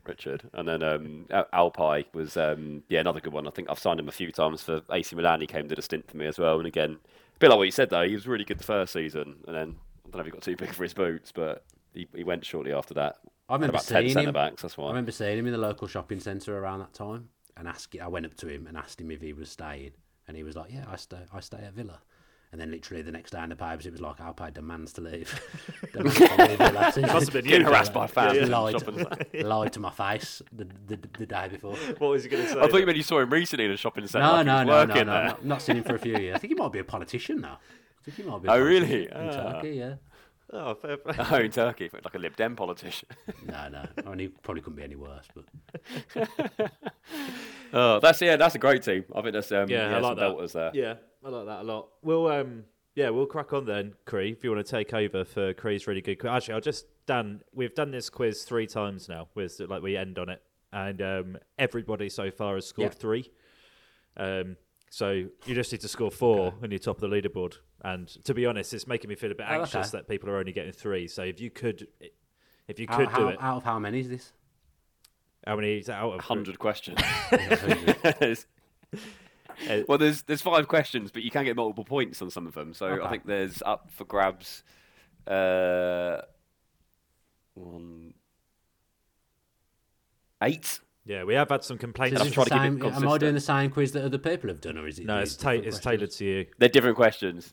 Speaker 2: Richard. And then um, Al- Alpay was, um, yeah, another good one. I think I've signed him a few times for AC Milan. He came did a stint for me as well. And again, a bit like what you said though, he was really good the first season, and then I don't know if he got too big for his boots, but he, he went shortly after that.
Speaker 3: I remember
Speaker 2: about ten
Speaker 3: seeing
Speaker 2: centre
Speaker 3: him.
Speaker 2: backs. That's why I
Speaker 3: remember seeing him in the local shopping centre around that time, and asking. I went up to him and asked him if he was staying, and he was like, "Yeah, I stay. I stay at Villa." And then literally the next day in the papers, it was like, "Alpay demands to leave." demands to leave Villa. So he
Speaker 1: Must have been
Speaker 2: Getting
Speaker 1: you.
Speaker 2: harassed by fans.
Speaker 3: just
Speaker 2: in
Speaker 3: lied, lied to my face the, the, the day before.
Speaker 1: What was he going to say?
Speaker 2: I thought you meant you saw him recently in a shopping centre.
Speaker 3: No,
Speaker 2: like he
Speaker 3: no, no, no, no. Not, not seen him for a few years. I think he might be a politician now. I think he might be. a
Speaker 2: Oh, really?
Speaker 3: In
Speaker 2: Ah.
Speaker 3: Turkey, yeah.
Speaker 1: Oh, fair play.
Speaker 2: Oh, in Turkey, like a Lib Dem politician.
Speaker 3: No, no. I mean, he probably couldn't be any worse, but
Speaker 2: oh, that's yeah, that's a great team. I think that's um,
Speaker 1: Yeah,
Speaker 2: yeah,
Speaker 1: I like
Speaker 2: some
Speaker 1: that.
Speaker 2: belters there.
Speaker 1: Yeah, I like that a lot. We'll um, yeah, we'll crack on then, Cree. If you want to take over for Cree's really good quiz. Actually, I'll just Dan. We've done this quiz three times now. With like we end on it, and um, everybody so far has scored
Speaker 3: Yeah.
Speaker 1: three. Um, So you just need to score four okay. and you're top of the leaderboard. And to be honest, it's making me feel a bit anxious oh, okay. that people are only getting three. So if you could, if you could
Speaker 3: how,
Speaker 1: do it,
Speaker 3: out of how many is this?
Speaker 1: How many is out of
Speaker 2: hundred questions? well, there's there's five questions, but you can get multiple points on some of them. So okay. I think there's up for grabs. Uh, one, eight.
Speaker 1: Yeah, we have had some complaints.
Speaker 3: So to same, am I doing the same quiz that other people have done, or is it?
Speaker 1: No, it's, ta- it's tailored to you.
Speaker 2: They're different questions.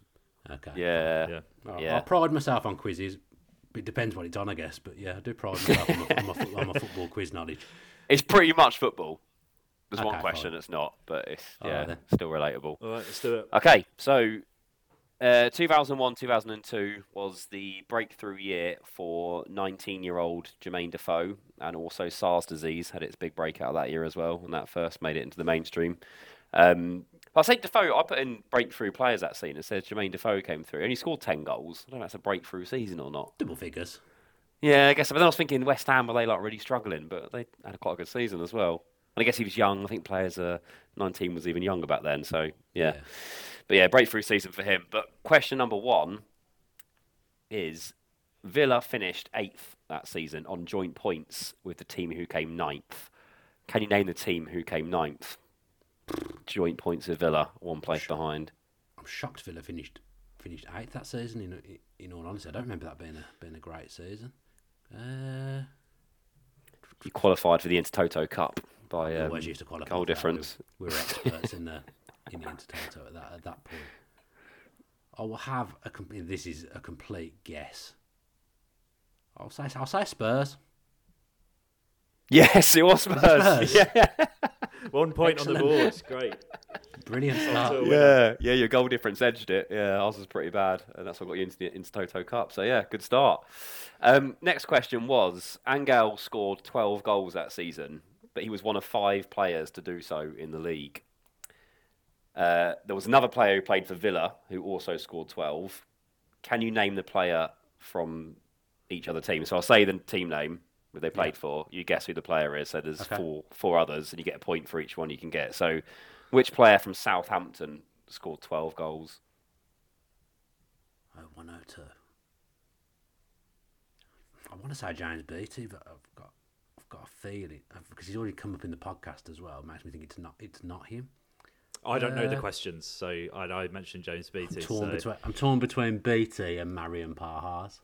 Speaker 3: Okay.
Speaker 2: Yeah. Yeah.
Speaker 3: Oh, yeah. I pride myself on quizzes. It depends what it's on, I guess. But yeah, I do pride myself on, my, on, my, on, my, football quiz knowledge.
Speaker 2: It's pretty much football. There's okay, one question fine. that's not, but it's yeah, right, still relatable.
Speaker 1: All right, let's do it.
Speaker 2: Okay, so uh, 2001 2002 was the breakthrough year for 19 year old Jermaine Defoe, and also SARS disease had its big breakout that year as well when that first made it into the mainstream. Um, I say Defoe, I put in breakthrough players that scene. It says Jermaine Defoe came through. He only scored 10 goals. I don't know if that's a breakthrough season or not.
Speaker 3: Double figures.
Speaker 2: Yeah, I guess. But then I was thinking West Ham were they like really struggling, but they had quite a good season as well. And I guess he was young. I think players uh, 19 was even younger back then. So yeah. yeah. But yeah, breakthrough season for him. But question number one is Villa finished eighth that season on joint points with the team who came ninth. Can you name the team who came ninth? Joint points of Villa, one place behind.
Speaker 3: I'm shocked Villa finished finished eighth that season. In in all honesty, I don't remember that being a being a great season. Uh,
Speaker 2: you qualified for the Intertoto Cup by um,
Speaker 3: always used to qualify
Speaker 2: goal difference.
Speaker 3: We were experts in the in the Intertoto at that at that point. I will have a complete. This is a complete guess. I'll say I'll say Spurs.
Speaker 2: Yes, it was Spurs. Spurs. Yeah.
Speaker 1: One point Excellent. on the board. Great.
Speaker 3: Brilliant start.
Speaker 2: Yeah, yeah, your goal difference edged it. Yeah, ours was pretty bad, and that's what got you into the Intertoto Cup. So yeah, good start. Um, next question was: Angel scored 12 goals that season, but he was one of five players to do so in the league. Uh, there was another player who played for Villa who also scored 12. Can you name the player from each other team? So I'll say the team name that they played yeah. for. You guess who the player is. So there's okay. four four others, and you get a point for each one you can get. So, which player from Southampton scored 12 goals?
Speaker 3: Oh, 102. I want to say James Beattie, but I've got got a feeling because he's already come up in the podcast as well. It makes me think it's not it's not him.
Speaker 1: I don't uh, know the uh, questions, so I, I mentioned James Beattie.
Speaker 3: I'm torn,
Speaker 1: so.
Speaker 3: between, I'm torn between Beattie and Marian Pahars.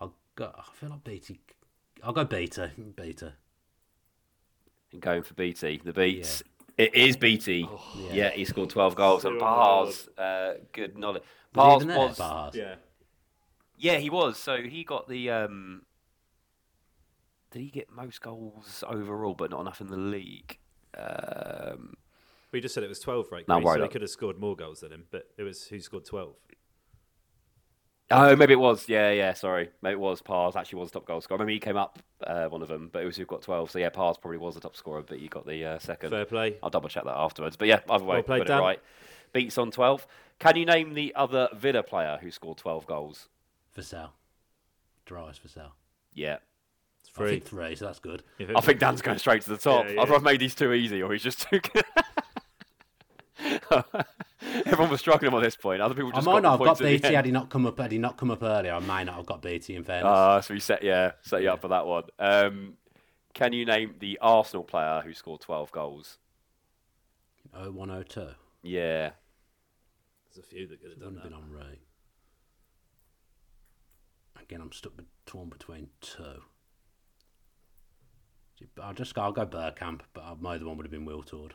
Speaker 3: I'll go. I feel like Beattie. I'll go Beattie. Beattie.
Speaker 2: And going for Beattie. The beats. Yeah. It is Beattie. Oh, yeah. yeah. he scored 12 goals. And Pahars, uh, good knowledge.
Speaker 3: Pahars was. was
Speaker 1: yeah.
Speaker 2: Yeah, he was. So he got the. Um, did he get most goals overall, but not enough in the league? Um,
Speaker 1: we just said it was 12, right? No, so he could have scored more goals than him, but it was who scored 12.
Speaker 2: Oh, maybe it was. Yeah, yeah. Sorry, maybe it was Pars. Actually, was the top goal scorer. Maybe he came up uh, one of them, but it was who got twelve. So yeah, Pars probably was the top scorer, but he got the uh, second.
Speaker 1: Fair play.
Speaker 2: I'll double check that afterwards. But yeah, either way,
Speaker 1: well played,
Speaker 2: got it right. Beats on twelve. Can you name the other Villa player who scored twelve goals?
Speaker 3: Vassell. for sale.
Speaker 2: Yeah.
Speaker 3: It's three. I think three, so that's good.
Speaker 2: I think Dan's going straight to the top. Yeah, yeah. Either I've made these too easy, or he's just too good. Everyone was struggling at this point. Other people just
Speaker 3: I might not have got Beattie had he not come up. Had he not come up earlier, I might not have got Beattie in fairness.
Speaker 2: Ah, uh, so we set yeah set you up for that one. Um, can you name the Arsenal player who scored twelve goals?
Speaker 3: Oh one oh two.
Speaker 2: Yeah.
Speaker 1: There's a few that could have done that.
Speaker 3: Been on Ray. Again, I'm stuck torn between two. I'll just I'll go Bergkamp, but my other one would have been Wiltord.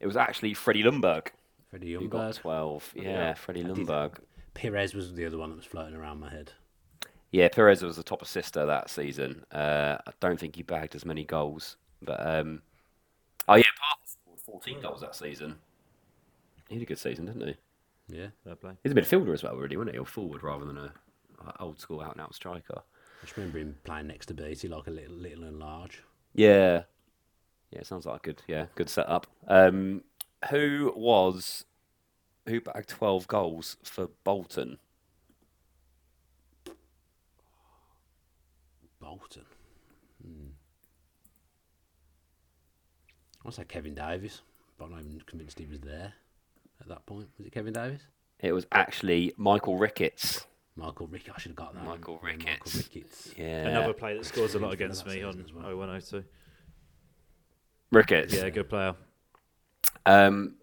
Speaker 2: It was actually Freddie Ljungberg.
Speaker 3: Freddie Ljungberg.
Speaker 2: got 12. Yeah, yeah. Freddie Ljungberg.
Speaker 3: Pires was the other one that was floating around my head.
Speaker 2: Yeah, Pires was the top assister that season. Uh, I don't think he bagged as many goals. But, um, oh, yeah, Pahars scored 14 goals that season. He had a good season, didn't he?
Speaker 3: Yeah,
Speaker 1: fair play.
Speaker 2: He's a midfielder as well, really, wasn't he? Or forward rather than a, a old school out and out striker.
Speaker 3: I just remember him playing next to Beattie, like a little, little and large.
Speaker 2: Yeah, yeah, sounds like a good, yeah, good setup. Um, who was who bagged twelve goals for Bolton?
Speaker 3: Bolton. Hmm. I say Kevin Davies, but I'm not even convinced he was there at that point. Was it Kevin Davies?
Speaker 2: It was actually Michael Ricketts.
Speaker 3: Michael Ricketts. I should have got that.
Speaker 2: Michael Ricketts.
Speaker 3: Michael Ricketts.
Speaker 2: Yeah.
Speaker 1: Another player that scores a lot against me on
Speaker 3: season as well.
Speaker 1: 0102.
Speaker 2: Ricketts.
Speaker 1: Yeah, good player.
Speaker 2: Um,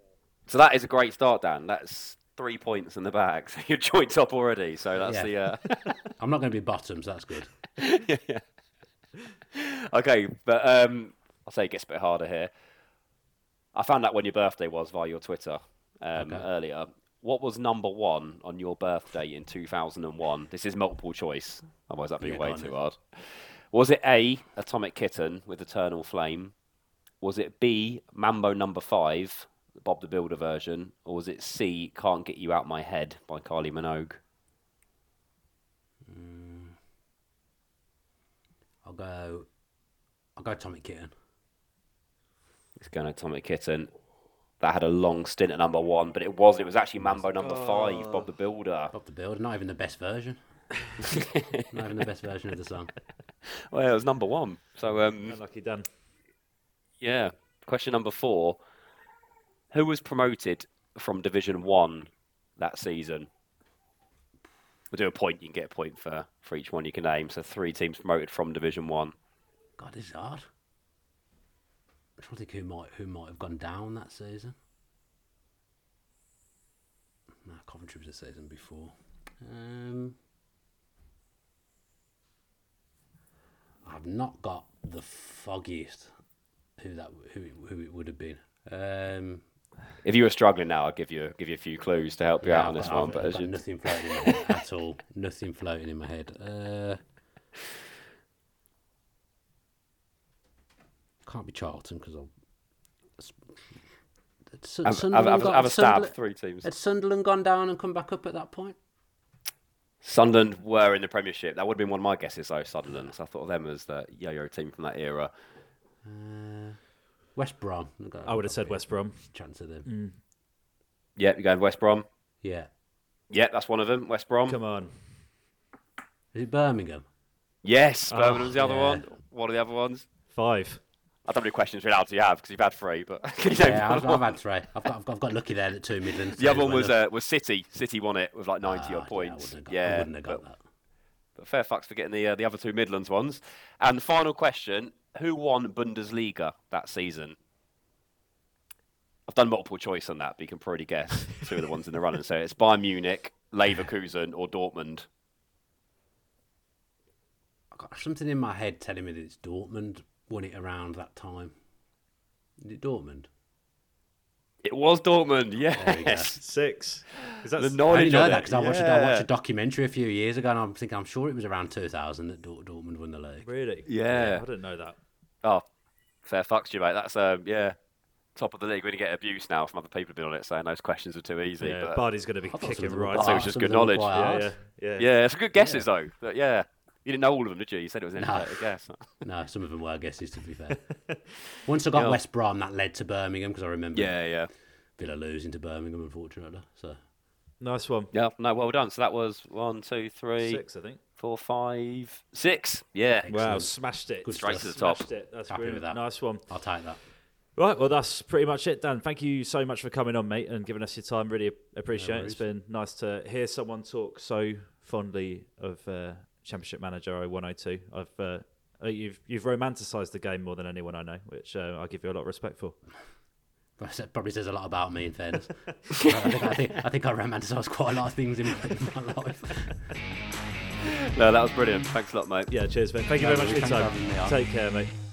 Speaker 2: so that is a great start, Dan. That's three points in the bag. So you're joint top already. So that's
Speaker 3: Yeah.
Speaker 2: the. Uh...
Speaker 3: I'm not going to be bottom, so that's good.
Speaker 2: yeah. Okay, but um, I'll say it gets a bit harder here. I found out when your birthday was via your Twitter um,
Speaker 3: Okay.
Speaker 2: earlier. What was number one on your birthday in 2001? This is multiple choice, otherwise that'd be
Speaker 3: Yeah,
Speaker 2: way too hard. Was it A, Atomic Kitten with Eternal Flame? Was it B, Mambo Number Five, the Bob the Builder version? Or was it C, Can't Get You Out My Head by Kylie Minogue? Mm.
Speaker 3: I'll go. I'll go Atomic Kitten.
Speaker 2: It's going Atomic Kitten. That had a long stint at number one, but it wasn't. it was actually Mambo number five, Bob the Builder.
Speaker 3: Bob the Builder. Not even the best version. not even the best version of the song.
Speaker 2: Well, it was number one. So um,
Speaker 1: Unlucky Dan.
Speaker 2: yeah. Question number four: Who was promoted from Division One that season? We'll do a point. You can get a point for for each one you can name. So three teams promoted from Division One.
Speaker 3: God, this is hard. I'm trying to think who might who might have gone down that season. No, Coventry was the season before. Um, I've not got the foggiest who that who it, who it would have been. Um,
Speaker 2: If you were struggling now, I'll give you give you a few clues to help you out on this
Speaker 3: got-
Speaker 2: one.
Speaker 3: I've-
Speaker 2: But
Speaker 3: I've nothing floating in my head at all. Nothing floating in my head. Uh, can't be Charlton because I'll. Had Sun-
Speaker 2: have, have,
Speaker 3: Sunderland
Speaker 2: have,
Speaker 3: got-
Speaker 2: have a stab.
Speaker 3: Sunderland-
Speaker 2: Three teams.
Speaker 3: Had Sunderland gone down and come back up at that point?
Speaker 2: Sunderland were in the Premiership. That would have been one of my guesses, though. Sunderland. So I thought of them as the yo-yo team from that era.
Speaker 3: Uh, West Brom. I've got-
Speaker 1: I would have said West Brom.
Speaker 3: Chance of them.
Speaker 2: Yep, you're going West Brom.
Speaker 3: Yeah.
Speaker 2: Yeah, that's one of them. West Brom.
Speaker 1: Come on.
Speaker 3: Is it Birmingham?
Speaker 2: Yes,
Speaker 1: Oh,
Speaker 2: Birmingham's the other
Speaker 3: yeah.
Speaker 2: one. What are the other ones.
Speaker 1: Five.
Speaker 2: I don't know how many questions allowed to have because you've had three, but you
Speaker 3: Yeah, I've, I've had three. I've got, I've got, I've got lucky there that two Midlands.
Speaker 2: The other one was uh, was City. City won it with like 90
Speaker 3: Ah,
Speaker 2: odd points.
Speaker 3: Yeah, I wouldn't have got,
Speaker 2: Yeah,
Speaker 3: wouldn't have got
Speaker 2: but,
Speaker 3: that.
Speaker 2: but fair fucks for getting the uh, the other two Midlands ones. And the final question: Who won Bundesliga that season? I've done multiple choice on that, but you can probably guess two of the ones in the running. So it's Bayern Munich, Leverkusen, or Dortmund.
Speaker 3: I've got something in my head telling me that it's Dortmund won it around that time. Is it Dortmund?
Speaker 2: It was Dortmund. Yes.
Speaker 1: Six. Is that
Speaker 2: The
Speaker 1: s-
Speaker 3: I
Speaker 2: knowledge
Speaker 3: didn't know
Speaker 2: of
Speaker 3: that
Speaker 2: it,
Speaker 3: because I watched, a- I watched a documentary a few years ago, and I'm thinking I'm sure it was around 2000 that Dortmund won the league.
Speaker 1: Really?
Speaker 2: Yeah.
Speaker 1: I didn't know that.
Speaker 2: Oh, fair fucks to you, mate. That's um, yeah, top of the league. We're gonna get abuse now from other people who've been on it saying those questions are too easy.
Speaker 1: Yeah,
Speaker 2: but,
Speaker 1: Barty's going to be
Speaker 3: I thought some
Speaker 1: kicking
Speaker 3: of them were
Speaker 1: right.
Speaker 3: quite
Speaker 2: So it was just good
Speaker 3: of them were
Speaker 2: knowledge.
Speaker 1: Yeah, yeah, yeah.
Speaker 2: yeah, it's good guesses though. But yeah, you didn't know all of them, did you? You said it was an
Speaker 3: No.
Speaker 2: educated guess.
Speaker 3: No, some of them were guesses, to be fair. Once I got
Speaker 2: Yeah.
Speaker 3: West Brom, that led to Birmingham because I remember
Speaker 2: Yeah, yeah,
Speaker 3: Villa losing to Birmingham, unfortunately. So
Speaker 1: Nice one.
Speaker 2: yeah. No, well done. So that was one, two, three,
Speaker 1: Six, I think.
Speaker 2: four, five, six. Yeah.
Speaker 1: Wow, smashed it.
Speaker 3: Good
Speaker 2: Straight
Speaker 3: stuff.
Speaker 2: to the top.
Speaker 1: Smashed it. That's
Speaker 3: Happy with that.
Speaker 1: Nice one.
Speaker 3: I'll take that.
Speaker 1: Right, well, that's pretty much it, Dan. Thank you so much for coming on, mate, and giving us your time. Really appreciate it. It's been nice to hear someone talk so fondly of uh, Championship Manager 0102. I've uh, uh, you've you've romanticised the game more than anyone I know, which uh, I give you a lot of respect for.
Speaker 3: That probably says a lot about me, in fairness. I, think, I, think, I think I romanticise quite a lot of things in my, in my life.
Speaker 2: No, that was brilliant. Thanks a lot, mate.
Speaker 1: Yeah, cheers, mate. Thank you
Speaker 3: No
Speaker 1: very much for your
Speaker 3: worries. Thanks for
Speaker 1: time.
Speaker 3: having me on.
Speaker 1: Take care, mate.